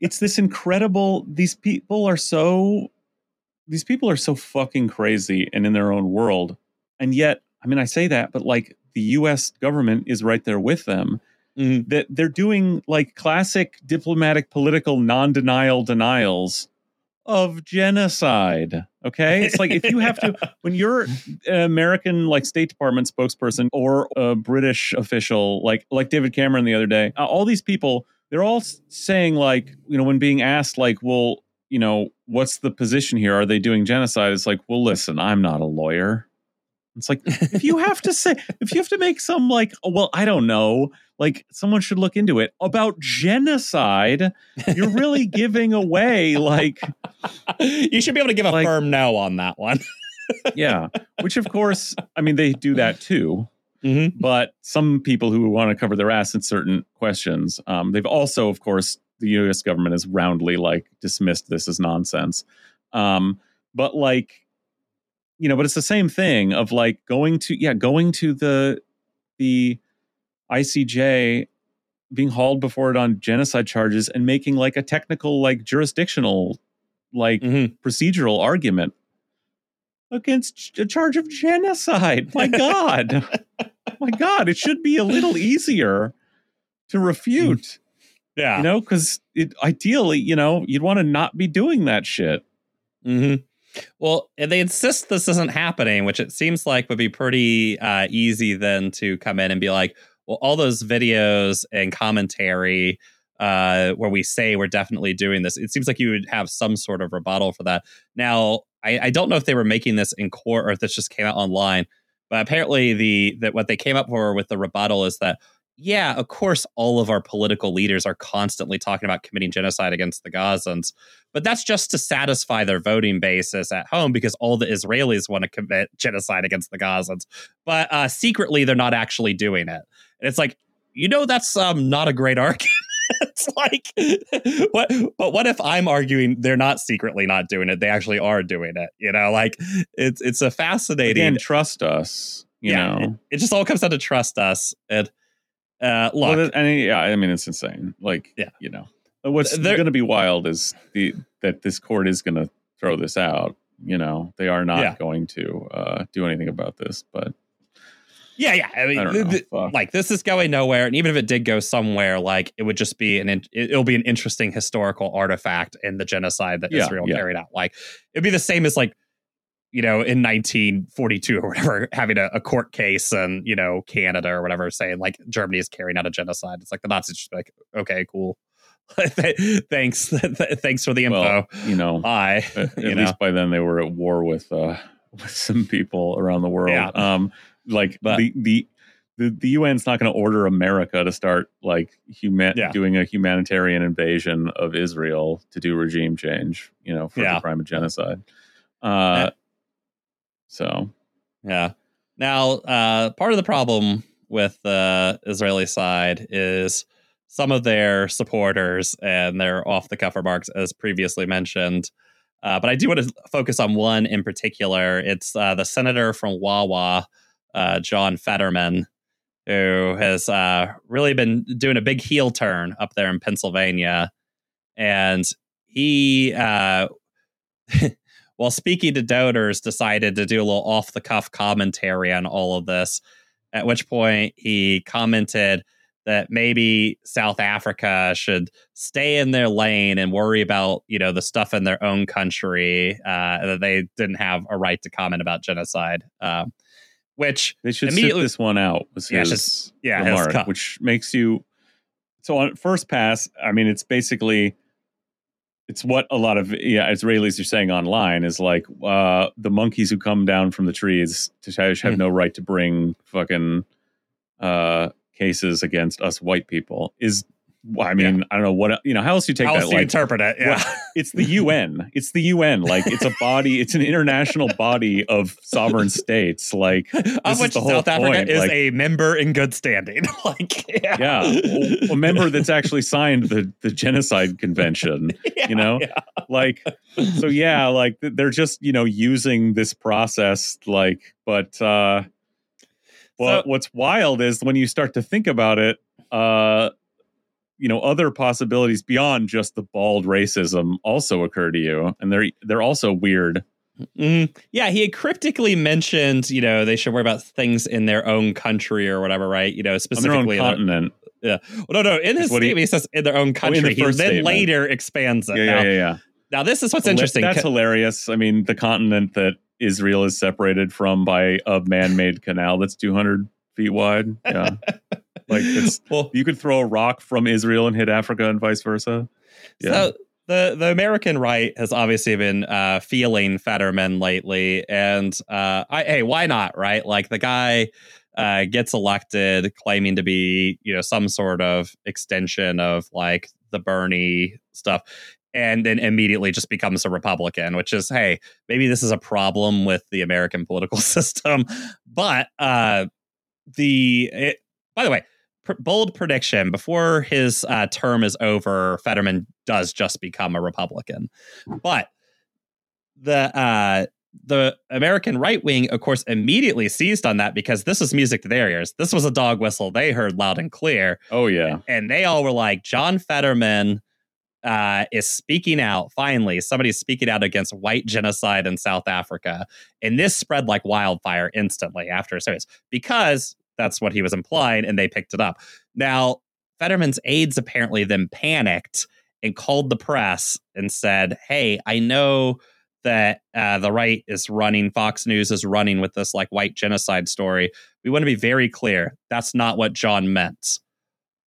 it's this incredible. These people are so. These people are so fucking crazy and in their own world, and yet, I mean, I say that, but like the U.S. government is right there with them. Mm-hmm. That they're doing like classic diplomatic, political non-denial denials of genocide. Okay. It's like if you have to, when you're an American like State Department spokesperson or a British official, like like David Cameron the other day, uh, all these people, they're all saying like, you know, when being asked like, well, you know, what's the position here? Are they doing genocide? It's like, well, listen, I'm not a lawyer. It's like if you have to say if you have to make some like oh, well I don't know like someone should look into it about genocide you're really giving away like you should be able to give a like, firm no on that one yeah which of course I mean they do that too mm-hmm. but some people who want to cover their ass in certain questions um, they've also of course the U.S. government has roundly like dismissed this as nonsense um, but like you know, but it's the same thing of like going to yeah, going to the the ICJ being hauled before it on genocide charges and making like a technical like jurisdictional like mm-hmm. procedural argument against a charge of genocide. My God. My God, it should be a little easier to refute. Yeah. You know, because ideally, you know, you'd want to not be doing that shit. Mm-hmm. Well, they insist this isn't happening, which it seems like would be pretty uh, easy then to come in and be like, well, all those videos and commentary uh, where we say we're definitely doing this, it seems like you would have some sort of rebuttal for that. Now, I, I don't know if they were making this in court or if this just came out online, but apparently the that what they came up for with the rebuttal is that yeah, of course, all of our political leaders are constantly talking about committing genocide against the Gazans, but that's just to satisfy their voting basis at home because all the Israelis want to commit genocide against the Gazans. But uh, secretly, they're not actually doing it. And it's like, you know, that's um, not a great argument. it's like, what? But what if I'm arguing they're not secretly not doing it? They actually are doing it. You know, like it's it's a fascinating. Again, trust us. You yeah, know, it, it just all comes down to trust us and uh, well, mean, yeah, I mean, it's insane. Like, yeah, you know, what's going to be wild is the that this court is going to throw this out. You know, they are not yeah. going to uh, do anything about this, but yeah, yeah. I mean, I th- like this is going nowhere, and even if it did go somewhere, like it would just be an in- it'll be an interesting historical artifact in the genocide that yeah, Israel yeah. carried out. Like it'd be the same as like you know, in 1942 or whatever, having a, a, court case and, you know, Canada or whatever saying like Germany is carrying out a genocide. It's like the Nazis just like, okay, cool. thanks. thanks for the info. Well, you know, Bye. At, at least by then they were at war with, uh, with some people around the world. Yeah. Um, like but, the, the, the, the UN's not going to order America to start like human yeah. doing a humanitarian invasion of Israel to do regime change, you know, for yeah. the crime of genocide. Uh, so, yeah. Now, uh, part of the problem with the Israeli side is some of their supporters and their off the cuff remarks, as previously mentioned. Uh, but I do want to focus on one in particular. It's uh, the senator from Wawa, uh, John Fetterman, who has uh, really been doing a big heel turn up there in Pennsylvania. And he uh, while speaking to Doubters decided to do a little off the cuff commentary on all of this. At which point he commented that maybe South Africa should stay in their lane and worry about you know the stuff in their own country uh, that they didn't have a right to comment about genocide. Um, which they should sit this one out. Was yeah, his just, yeah, remark, which makes you so on first pass. I mean, it's basically it's what a lot of yeah Israelis are saying online is like uh, the monkeys who come down from the trees to have mm. no right to bring fucking uh, cases against us white people is well, I mean, I don't know what you know. How else do you take How that? else do you like, interpret it? Yeah. Well, it's the UN. It's the UN. Like it's a body. It's an international body of sovereign states. Like of which is the whole South Africa point. is like, a member in good standing. like, yeah, yeah, a member that's actually signed the the genocide convention. Yeah, you know, yeah. like so. Yeah, like they're just you know using this process. Like, but uh, well, So- what's wild is when you start to think about it. Uh, you know other possibilities beyond just the bald racism also occur to you and they're they're also weird Mm, yeah, he had cryptically mentioned, you know, they should worry about things in their own country or whatever, right? You know, specifically on their continent well, no, no. In his what he- statement, he says in their own in country. the he then statement. later expands it. yeah now, yeah yeah, yeah. now, this is what's interesting. that's hilarious i mean the continent that israel is separated from by a man-made canal that's 200 feet wide yeah like it's well, you could throw a rock from israel and hit africa and vice versa yeah So the the American right has obviously been uh, feeling Fetterman lately, and uh, I, hey, why not? Right, like the guy uh, gets elected, claiming to be you know some sort of extension of like the Bernie stuff. And then immediately just becomes a Republican, which is, hey, maybe this is a problem with the American political system. But uh, the, it, by the way, pr- bold prediction before his uh, term is over fetterman does just become a republican. But the uh the american right wing of course immediately seized on that because this is music to their ears. This was a dog whistle. They heard loud and clear. Oh yeah. And they all were like john fetterman uh, is speaking out. Finally somebody's speaking out against white genocide in south africa. And this spread like wildfire instantly after a series. Because that's what he was implying and they picked it up now fetterman's aides apparently then panicked and called the press and said hey i know that uh, the right is running fox news is running with this like white genocide story we want to be very clear that's not what john meant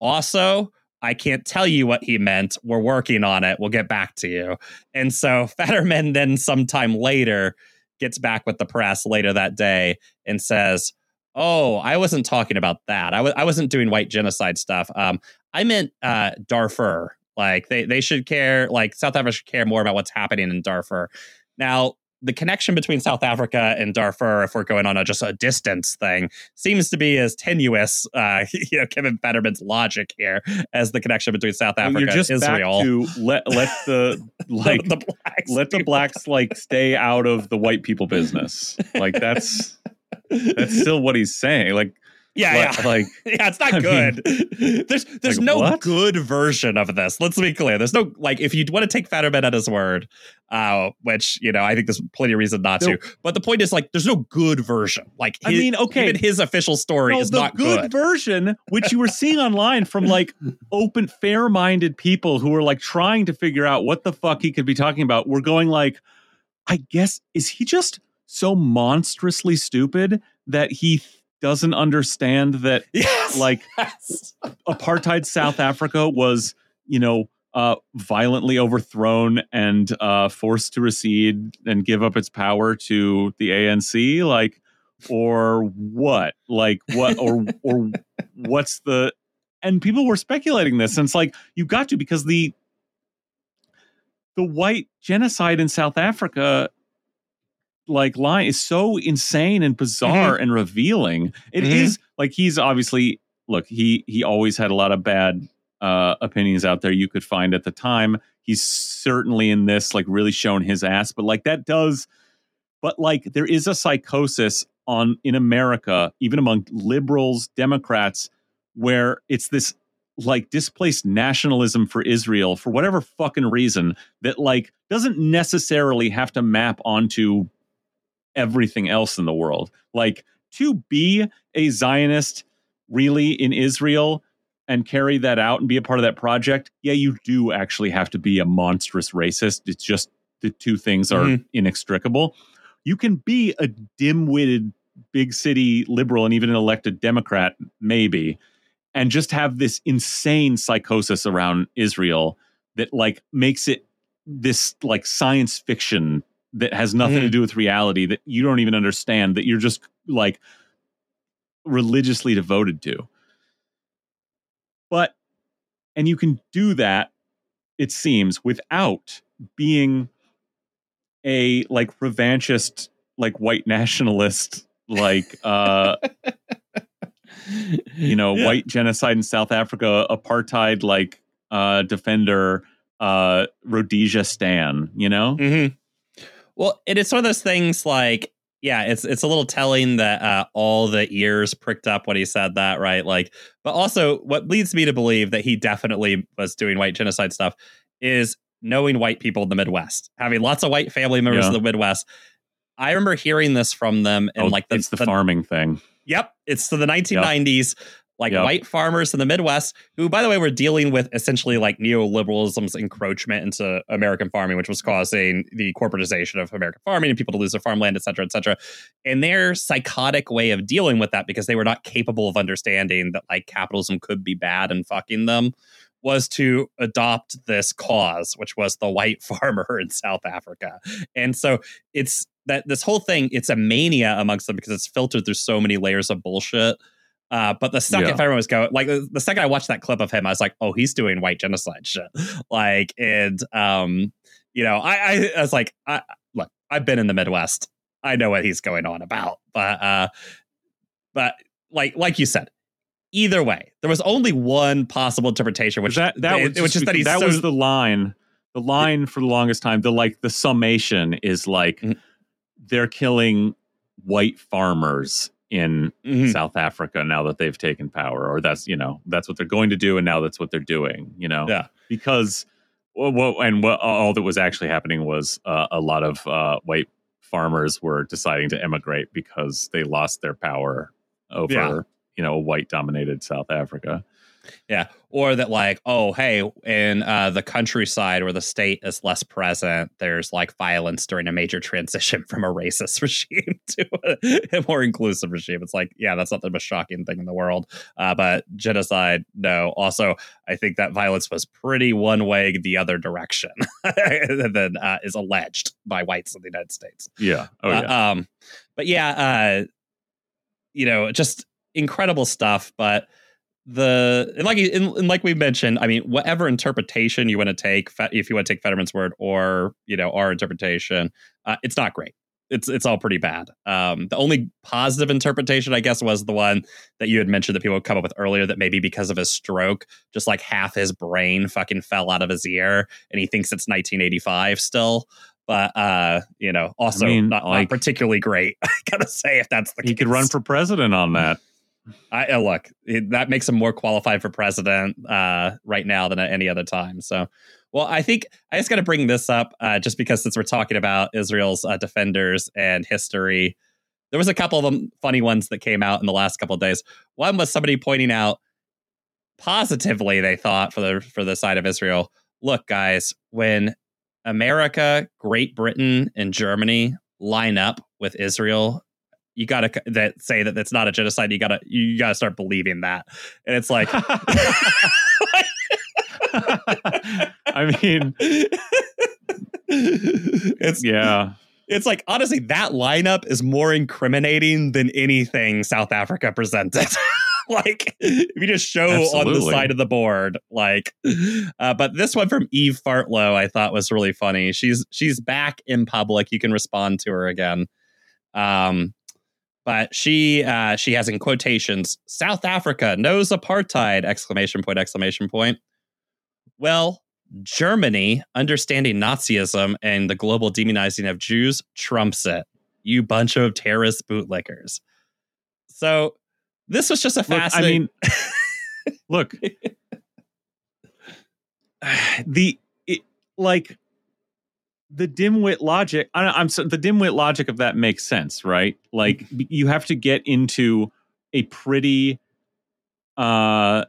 also I can't tell you what he meant. We're working on it. We'll get back to you. And so Fetterman then sometime later gets back with the press later that day and says, "Oh, I wasn't talking about that. I w- I wasn't doing white genocide stuff. Um, I meant uh, Darfur. Like they they should care. Like South Africa should care more about what's happening in Darfur. Now." The connection between South Africa and Darfur, if we're going on a just a distance thing, seems to be as tenuous, uh, you know, Kevin Fetterman's logic here, as the connection between South Well, Africa you're just and Israel. back to let let the like the blacks let the blacks like stay out of the white people business like that's that's still what he's saying like yeah, like, yeah. like yeah, it's not I good. there's there's Like, no what? good version of this. Let's be clear. There's no like if you want to take Fetterman at his word, uh, which you know I think there's plenty of reason not No. to. But the point is like there's no good version. Like I mean, okay. even his official story No, is the not good, good. version, which you were seeing online from like open, fair-minded people who were like trying to figure out what the fuck he could be talking about. We're going like, I guess is he just so monstrously stupid that he doesn't understand that yes, like yes. apartheid South Africa was, you know, uh, violently overthrown and uh, forced to recede and give up its power to the ANC, like, or what? Like, what? Or or what's the? And people were speculating this, and it's like you got to because the the white genocide in South Africa like line is so insane and bizarre and revealing. It is Mhm. like he's obviously look, he he always had a lot of bad uh opinions out there you could find at the time. He's certainly in this like really shown his ass, but like that does but like there is a psychosis on in America, even among liberals, Democrats, where it's this like displaced nationalism for Israel for whatever fucking reason that like doesn't necessarily have to map onto everything else in the world. Like to be a Zionist really in Israel and carry that out and be a part of that project, yeah, you do actually have to be a monstrous racist. It's just the two things are Mhm. inextricable. You can be a dim-witted big city liberal and even an elected Democrat, maybe, and just have this insane psychosis around Israel that like makes it this like science fiction that has nothing to Mhm. do with reality that you don't even understand that you're just like religiously devoted to. But and you can do that it seems without being a like revanchist like white nationalist like uh you know Yeah. white genocide in south africa apartheid like uh defender uh rhodesia stan you know hmm Well, it is one of those things like, yeah, it's it's a little telling that uh, all the ears pricked up when he said that, right? Like, but also what leads me to believe that he definitely was doing white genocide stuff is knowing white people in the Midwest, having lots of white family members Yeah. in the Midwest. I remember hearing this from them and Oh, like the, it's the, the- farming thing Yep, it's to the 1990s. Like Yep. white farmers in the Midwest, who, by the way, were dealing with essentially like neoliberalism's encroachment into American farming, which was causing the corporatization of American farming and people to lose their farmland, et cetera, et cetera. And their psychotic way of dealing with that, because they were not capable of understanding that like capitalism could be bad and fucking them, was to adopt this cause, which was the white farmer in South Africa. And so it's that this whole thing, it's a mania amongst them because it's filtered through so many layers of bullshit. Uh, but the second Yeah. everyone was going, like the second I watched that clip of him, I was like, oh, he's doing white genocide shit. Like, and um, you know, I, I, I was like, I, look, I've been in the Midwest. I know what he's going on about. But uh, but like like you said, either way, there was only one possible interpretation, which that that was was just that he's that so, was the line the line for the longest time the like the summation is like Mhm. they're killing white farmers in Mhm. South Africa now that they've taken power or that's you know that's what they're going to do and now that's what they're doing you know Yeah. because well, what and what all that was actually happening was uh, a lot of uh, white farmers were deciding to emigrate because they lost their power over Yeah. you know white dominated South Africa Yeah. Or that, like, oh, hey, in uh, the countryside where the state is less present, there's like violence during a major transition from a racist regime to a, a more inclusive regime. It's like, yeah, that's not the most shocking thing in the world. Uh, but genocide, no. Also, I think that violence was pretty one way the other direction than uh, is alleged by whites in the United States. yeah oh Uh, yeah um, but yeah, uh, you know, just incredible stuff. But the and like and, and like we mentioned, I mean, whatever interpretation you want to take, if you want to take Fetterman's word or you know our interpretation, uh, it's not great. It's it's all pretty bad. Um, the only positive interpretation, I guess, was the one that you had mentioned that people come up with earlier. That maybe because of his stroke, just like half his brain fucking fell out of his ear, and he thinks it's 1985 still but uh you know also mean, not, not particularly great i gotta say if that's the he case could run for president on that I, uh, look it, that makes him more qualified for president uh right now than at any other time. So well i think i just gotta bring this up uh just because since we're talking about israel's uh, defenders and history there was a couple of them funny ones that came out in the last couple of days. One was somebody pointing out positively they thought for the for the side of israel look guys when America, Great Britain, and Germany line up with Israel, you got to that say that it's not a genocide. You got to you got to start believing that. And it's like I mean, it's yeah, it's like honestly that lineup is more incriminating than anything South Africa presented. like if you just show on the side of the board like uh, but this one from eve fartlow i thought was really funny she's she's back in public you can respond to her again um but she uh she has in quotations south africa knows apartheid! exclamation point exclamation point. Well germany understanding nazism and the global demonizing of jews trumps it. You bunch of terrorist bootlickers. So this was just a look, I fascinating mean, look, the it, like the dimwit logic. I, I'm so, the dimwit logic of that makes sense, right? Like you have to get into a pretty uh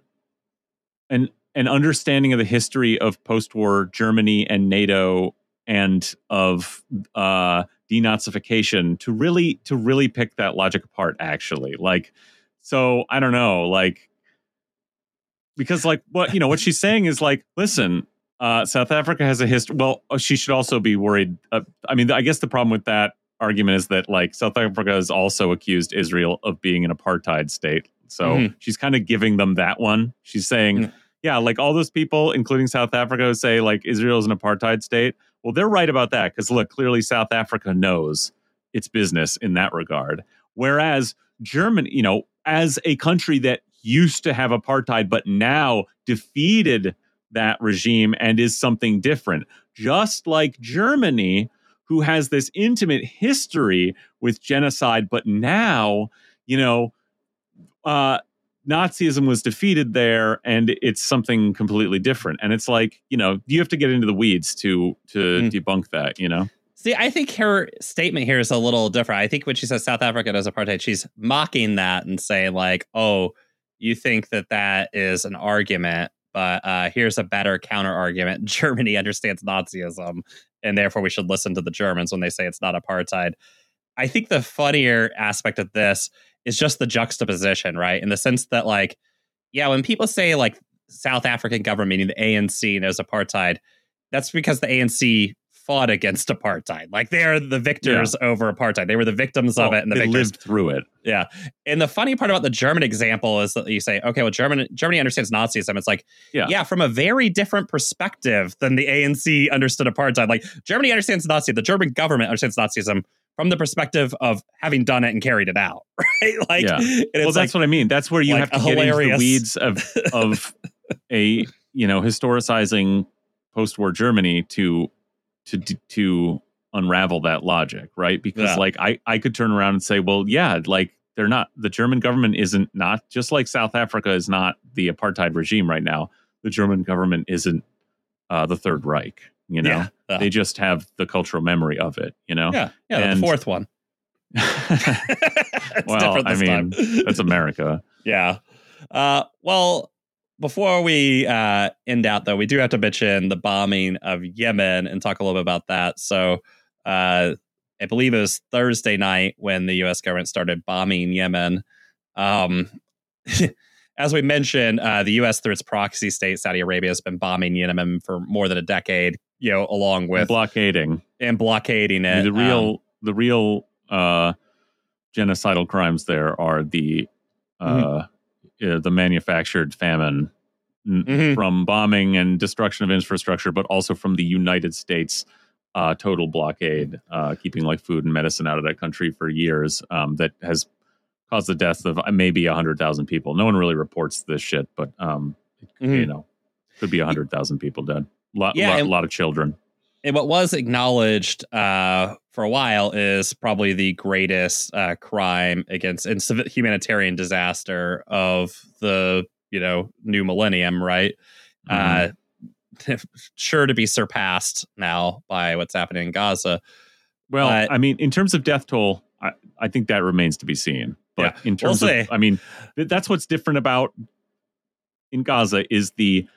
an an understanding of the history of post-war Germany and NATO and of uh denazification to really to really pick that logic apart actually like so i don't know like because like what you know what she's saying is like listen uh south africa has a history well uh, she should also be worried uh, i mean i guess the problem with that argument is that like south africa has also accused israel of being an apartheid state so Mhm. she's kind of giving them that one she's saying Mhm. yeah, like all those people, including South Africa, who say like Israel is an apartheid state. Well, they're right about that because look, clearly South Africa knows its business in that regard. Whereas Germany, you know, as a country that used to have apartheid but now defeated that regime and is something different, just like Germany, who has this intimate history with genocide, but now, you know, uh, Nazism was defeated there, and it's something completely different. And it's like, you know, you have to get into the weeds to to mm. debunk that. You know. See, I think her statement here is a little different. I think when she says South Africa does apartheid, she's mocking that and saying like, "Oh, you think that that is an argument, but uh, here's a better counter argument. Germany understands Nazism, and therefore we should listen to the Germans when they say it's not apartheid." I think the funnier aspect of this is just the juxtaposition, right? In the sense that, like, yeah, when people say like South African government, meaning the ANC knows apartheid, that's because the ANC fought against apartheid. Like they are the victors yeah. over apartheid. They were the victims of it, and the they victors lived through it. Yeah. And the funny part about the German example is that you say, okay, well, German Germany understands Nazism. It's like, yeah, yeah, from a very different perspective than the ANC understood apartheid. Like Germany understands Nazism. The German government understands Nazism from the perspective of having done it and carried it out, right? Like, yeah. well, that's like, what I mean. That's where you like have to get into the weeds of of a you know historicizing post-war Germany to to to unravel that logic, right? Because yeah. like I I could turn around and say, well, yeah, like they're not the German government isn't not just like South Africa is not the apartheid regime right now. The German government isn't uh, the Third Reich, you know. Yeah. Uh, they just have the cultural memory of it, you know? Yeah. Yeah. And, the fourth one. well, I mean, that's America. yeah. Uh, well, before we uh, end out, though, we do have to mention the bombing of Yemen and talk a little bit about that. So, uh, I believe it was Thursday night when the U.S. government started bombing Yemen. Um, as we mentioned, uh, the U.S. through its proxy state, Saudi Arabia, has been bombing Yemen for more than a decade. You know, along with and blockading and blockading it. The real, um, the real uh, genocidal crimes there are the uh, mm-hmm. The manufactured famine mm-hmm. from bombing and destruction of infrastructure, but also from the United States. Uh, total blockade, uh, keeping like food and medicine out of that country for years. Um, that has caused the deaths of uh, maybe 100,000 people. No one really reports this shit, but um, mm-hmm. you know, could be 100,000 people dead. A lot, yeah, lot, and, lot of children. And what was acknowledged uh, for a while is probably the greatest uh, crime against and humanitarian disaster of the you know new millennium, right? Mm-hmm. Uh, sure to be surpassed now by what's happening in Gaza. Well, I mean, in terms of death toll, I, I think that remains to be seen. But yeah, in terms we'll of, I mean, that's what's different about in Gaza is the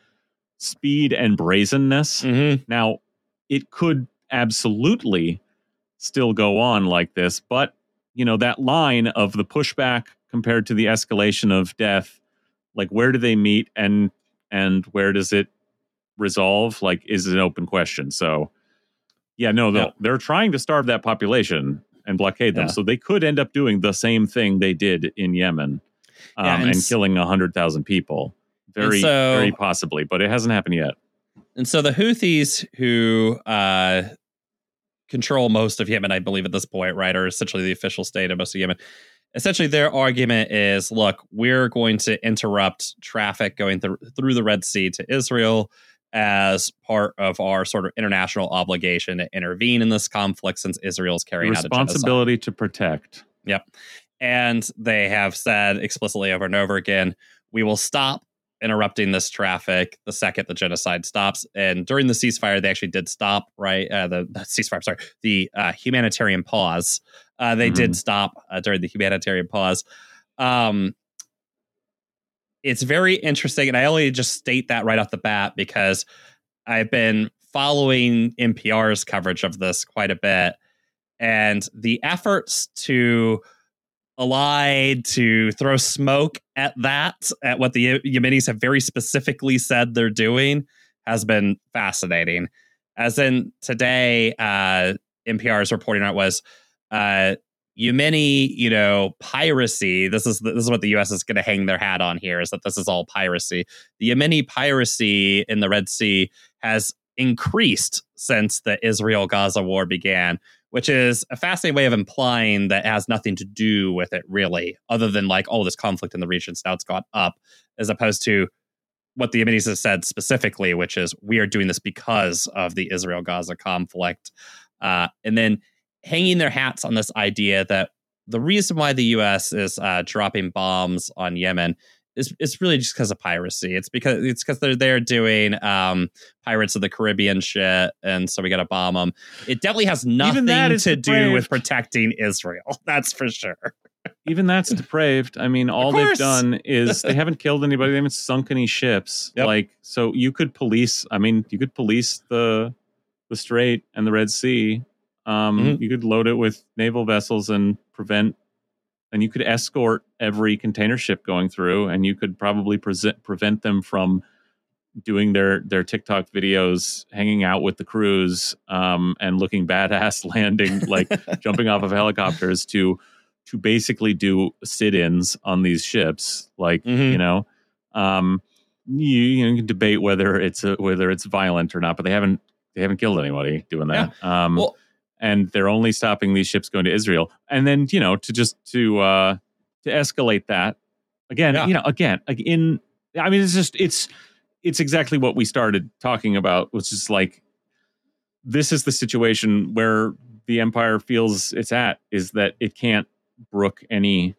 speed and brazenness. Mm-hmm. Now, it could absolutely still go on like this, but you know that line of the pushback compared to the escalation of death, like where do they meet and and where does it resolve? Like, is an open question. So, yeah, no, yeah. they're trying to starve that population and blockade them. Yeah. So they could end up doing the same thing they did in Yemen um, yeah, and, and, killing 100,000 people. Very, so, very possibly, but it hasn't happened yet. And so the Houthis, who uh, control most of Yemen, I believe at this point, right, Or essentially the official state of most of Yemen. Essentially, their argument is look, we're going to interrupt traffic going th- through the Red Sea to Israel as part of our sort of international obligation to intervene in this conflict since Israel's carrying the responsibility to protect. Yep. And they have said explicitly over and over again, we will stop interrupting this traffic the second the genocide stops. And during the ceasefire, they actually did stop, right? Uh, the, the ceasefire, sorry, the uh, humanitarian pause. Uh, they mm-hmm. did stop uh, during the humanitarian pause. Um, it's very interesting, and I only just state that right off the bat because I've been following NPR's coverage of this quite a bit, and the efforts to allied to throw smoke at that, at what the Yemenis have very specifically said they're doing, has been fascinating. As in today, uh, NPR is reporting on it was uh, Yemeni, you know, piracy. This is this is what the U.S. is going to hang their hat on here. Is that this is all piracy? The Yemeni piracy in the Red Sea has increased since the Israel-Gaza war began, which is a fascinating way of implying that has nothing to do with it, really, other than like, oh, this conflict in the region, now it's gone up, as opposed to what the Yemenis have said specifically, which is we are doing this because of the Israel Gaza conflict. Uh, and then hanging their hats on this idea that the reason why the U.S. is uh, dropping bombs on Yemen is it's really just because of piracy. It's because it's because they're there doing um, Pirates of the Caribbean shit, and so we got to bomb them. It definitely has nothing to do with protecting Israel. That's for sure. Even that's depraved. I mean, all they've done is they haven't killed anybody. They haven't sunk any ships. Yep. Like, so you could police. I mean, you could police the the Strait and the Red Sea. Um, mm-hmm. You could load it with naval vessels and prevent and you could escort every container ship going through and you could probably present, prevent them from doing their their TikTok videos, hanging out with the crews, um, and looking badass, landing like jumping off of helicopters to to basically do sit-ins on these ships. Like mm-hmm. you know, um, you, you, can debate whether it's a, whether it's violent or not, but they haven't they haven't killed anybody doing that. Yeah. Um, well, and they're only stopping these ships going to Israel. And then you know to just to uh, to escalate that again, yeah. you know, again, in I mean, it's just it's it's exactly what we started talking about, which is like this is the situation where the empire feels it's at is that it can't brook any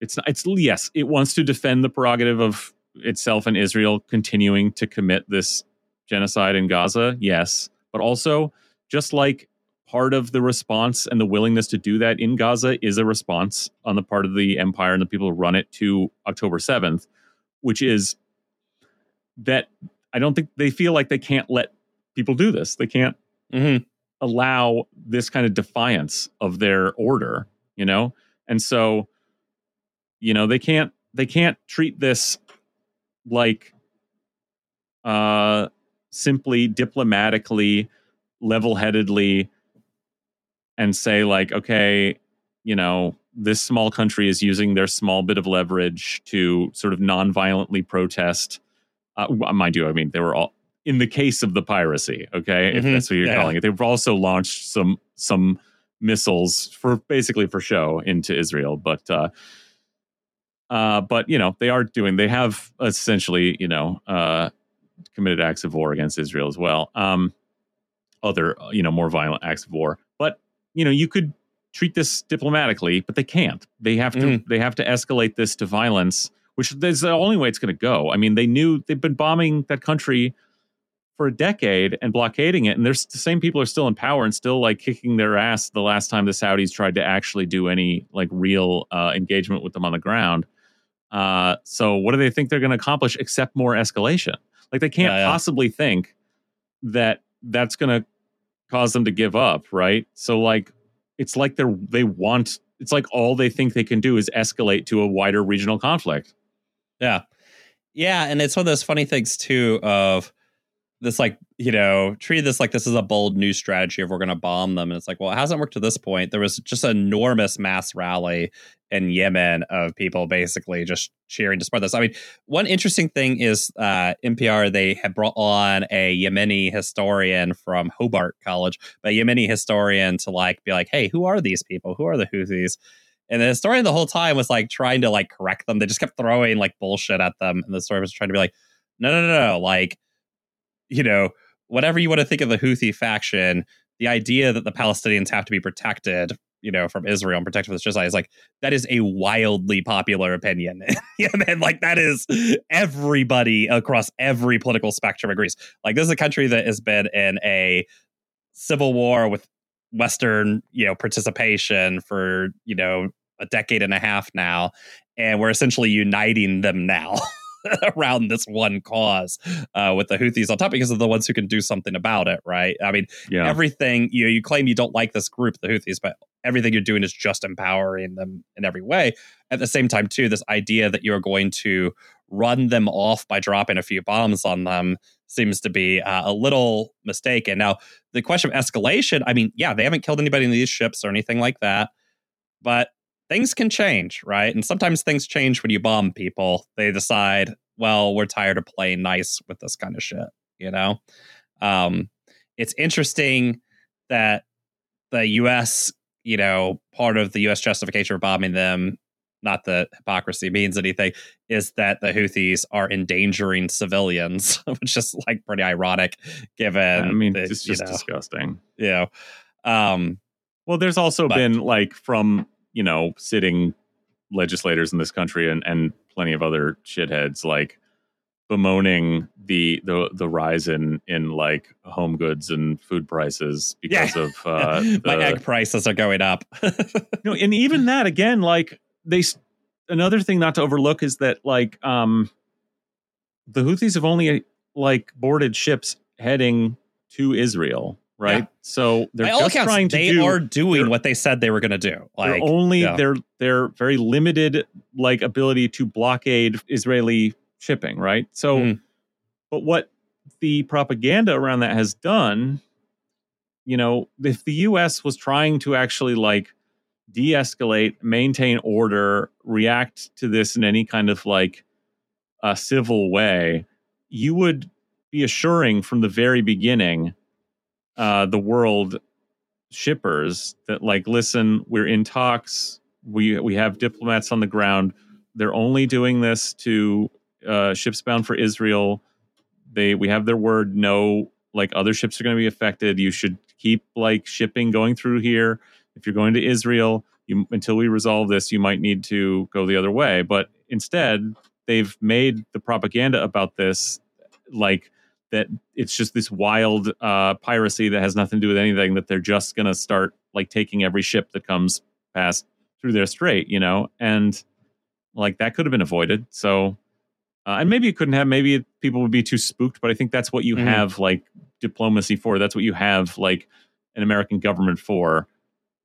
it's not it's yes it wants to defend the prerogative of itself and israel continuing to commit this genocide in gaza yes but also just like part of the response and the willingness to do that in Gaza is a response on the part of the empire and the people who run it to October 7th, which is that I don't think they feel like they can't let people do this. They can't mm-hmm. allow this kind of defiance of their order, you know? And so, you know, they can't they can't treat this like uh simply diplomatically level-headedly and say like okay you know this small country is using their small bit of leverage to sort of non-violently protest uh, mind you i mean they were all in the case of the piracy okay mm-hmm. if that's what you're yeah. calling it they've also launched some some missiles for basically for show into israel but uh uh but you know they are doing they have essentially you know uh committed acts of war against israel as well um other you know more violent acts of war you know, you could treat this diplomatically, but they can't. They have to mm. they have to escalate this to violence, which is the only way it's going to go. I mean, they knew they've been bombing that country for a decade and blockading it, and there's the same people are still in power and still like kicking their ass. The last time the Saudis tried to actually do any like real uh, engagement with them on the ground. Uh, so what do they think they're going to accomplish except more escalation? Like they can't yeah, yeah. possibly think that that's going to cause them to give up, right? So like it's like they're they want it's like all they think they can do is escalate to a wider regional conflict. Yeah. Yeah, and it's one of those funny things too of this like you know treat this like this is a bold new strategy if we're going to bomb them. And it's like well it hasn't worked to this point. There was just an enormous mass rally in yemen of people basically just cheering to support this. I mean one interesting thing is uh, npr they had brought on a yemeni historian from hobart college a yemeni historian to like be like hey who are these people? Who are the houthis? And the historian the whole time was like trying to like correct them. They just kept throwing like bullshit at them. And the story was trying to be like no no no no like you know, whatever you want to think of the Houthi faction, the idea that the Palestinians have to be protected, you know, from Israel and protected from this genocide is like that is a wildly popular opinion. yeah, man, like that is everybody across every political spectrum agrees. Like this is a country that has been in a civil war with Western, you know, participation for, you know, a decade and a half now. And we're essentially uniting them now. around this one cause uh, with the Houthis on top because of the ones who can do something about it, right? I mean, yeah. everything you you claim you don't like this group, the Houthis, but everything you're doing is just empowering them in every way. At the same time, too, this idea that you're going to run them off by dropping a few bombs on them seems to be uh, a little mistaken. Now, the question of escalation, I mean, yeah, they haven't killed anybody in these ships or anything like that. but things can change, right? And sometimes things change when you bomb people. They decide, well, we're tired of playing nice with this kind of shit, you know? Um, it's interesting that the US, you know, part of the US justification for bombing them, not that hypocrisy means anything, is that the Houthis are endangering civilians, which is like pretty ironic given I mean, the, it's you just know, disgusting. you know. Um, Well, there's also But- been like from you know sitting legislators in this country and and plenty of other shitheads like bemoaning the the the rise in in like home goods and food prices because Yeah. of uh, my egg prices are going up. you know, and even that again, like they s- another thing not to overlook is that like um the Houthis have only like boarded ships heading to Israel, right? Yeah. So they're By all just accounts, trying to they do are doing what they said they were going to do. Like, only yeah. their their very limited like ability to blockade Israeli shipping, right? So, Mhm. but what the propaganda around that has done, you know, if the U.S. was trying to actually like de-escalate, maintain order, react to this in any kind of like a civil way, you would be assuring from the very beginning uh, the world shippers that like listen we're in talks. We we have diplomats on the ground. They're only doing this to uh, ships bound for israel. They we have their word no like other ships are going to be affected. You should keep like shipping going through here. If you're going to israel you until we resolve this you might need to go the other way. But instead they've made the propaganda about this like that it's just this wild uh, piracy that has nothing to do with anything that they're just going to start like taking every ship that comes past through their strait you know? And like that could have been avoided so uh, and maybe it couldn't have maybe people would be too spooked but i think that's what you Mhm. have like diplomacy for that's what you have like an american government for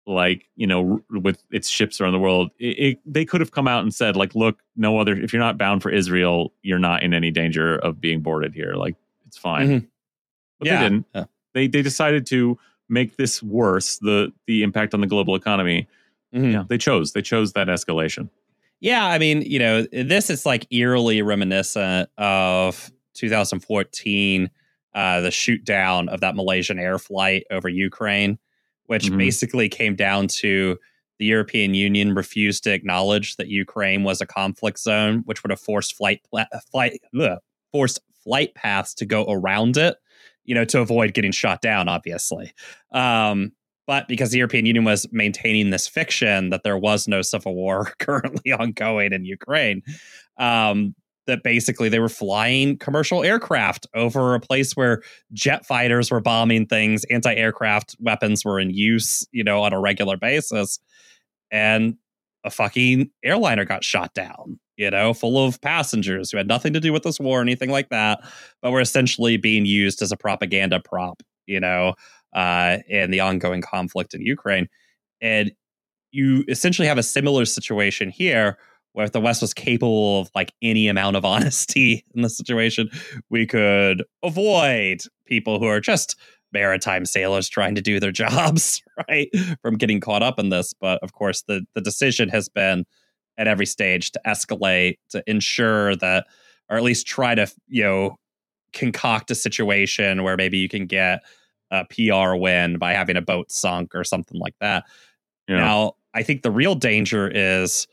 like you know r- with its ships around the world. It, it, they could have come out and said like look no other if you're not bound for israel you're not in any danger of being boarded here. Like it's fine Mhm. but Yeah. they didn't Yeah. they they decided to make this worse the the impact on the global economy Mhm. yeah they chose they chose that escalation Yeah, I mean, you know, this is like eerily reminiscent of 2014, uh, the shoot down of that Malaysian air flight over Ukraine, which Mhm. basically came down to the European Union refused to acknowledge that Ukraine was a conflict zone, which would have forced flight pla- flight ugh, forced flight paths to go around it, you know, to avoid getting shot down, obviously. Um, but because the European Union was maintaining this fiction that there was no civil war currently ongoing in Ukraine, um, that basically they were flying commercial aircraft over a place where jet fighters were bombing things, anti aircraft weapons were in use, you know, on a regular basis. And a fucking airliner got shot down, you know, full of passengers who had nothing to do with this war or anything like that, but were essentially being used as a propaganda prop, you know, uh, in the ongoing conflict in Ukraine. And you essentially have a similar situation here where if the West was capable of like any amount of honesty in the situation, we could avoid people who are just maritime sailors trying to do their jobs, right? From getting caught up in this. But of course, the, the decision has been at every stage to escalate, to ensure that, or at least try to, you know, concoct a situation where maybe you can get a PR win by having a boat sunk or something like that. Yeah. Now, I think the real danger is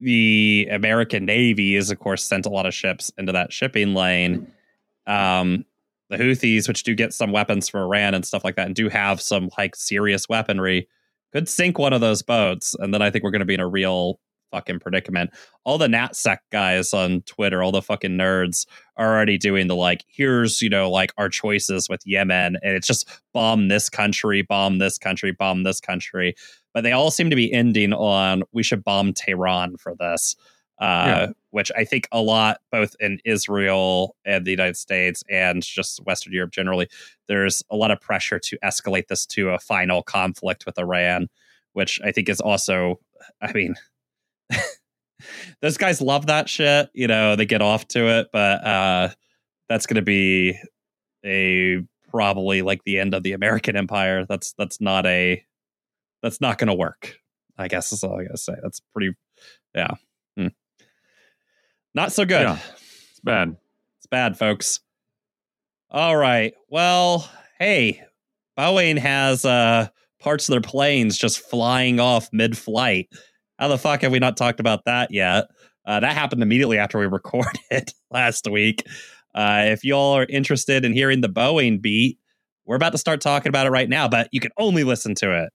the American Navy is, of course, sent a lot of ships into that shipping lane. Um, the Houthis, which do get some weapons from Iran and stuff like that, and do have some like serious weaponry, could sink one of those boats, and then I think we're going to be in a real fucking predicament. All the NatSec guys on Twitter, all the fucking nerds, are already doing the like, here's you know like our choices with Yemen, and it's just bomb this country, bomb this country, bomb this country. But they all seem to be ending on we should bomb Tehran for this. Uh, Yeah. which I think a lot, both in Israel and the United States and just Western Europe generally, there's a lot of pressure to escalate this to a final conflict with Iran, which I think is also, I mean, those guys love that shit. You know, they get off to it, but uh, that's going to be a probably like the end of the American empire. That's that's not a that's not going to work. I guess that's all I gotta say. That's pretty, yeah. Not so good. Yeah. It's bad. It's bad, folks. All right. Well, hey, Boeing has uh, parts of their planes just flying off mid-flight. How the fuck have we not talked about that yet? Uh, that happened immediately after we recorded last week. Uh, if y'all are interested in hearing the Boeing beat, we're about to start talking about it right now, but you can only listen to it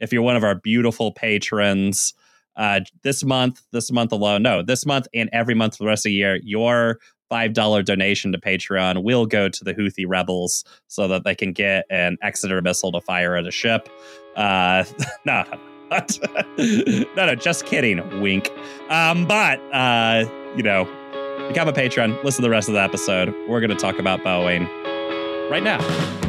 if you're one of our beautiful patrons. Uh, this month, this month alone, no, this month and every month for the rest of the year, your $5 donation to Patreon will go to the Houthi rebels so that they can get an Exocet missile to fire at a ship. Uh, no, no, no, just kidding. Wink. Um, but, uh, you know, become a patron, listen to the rest of the episode. We're going to talk about Boeing right now.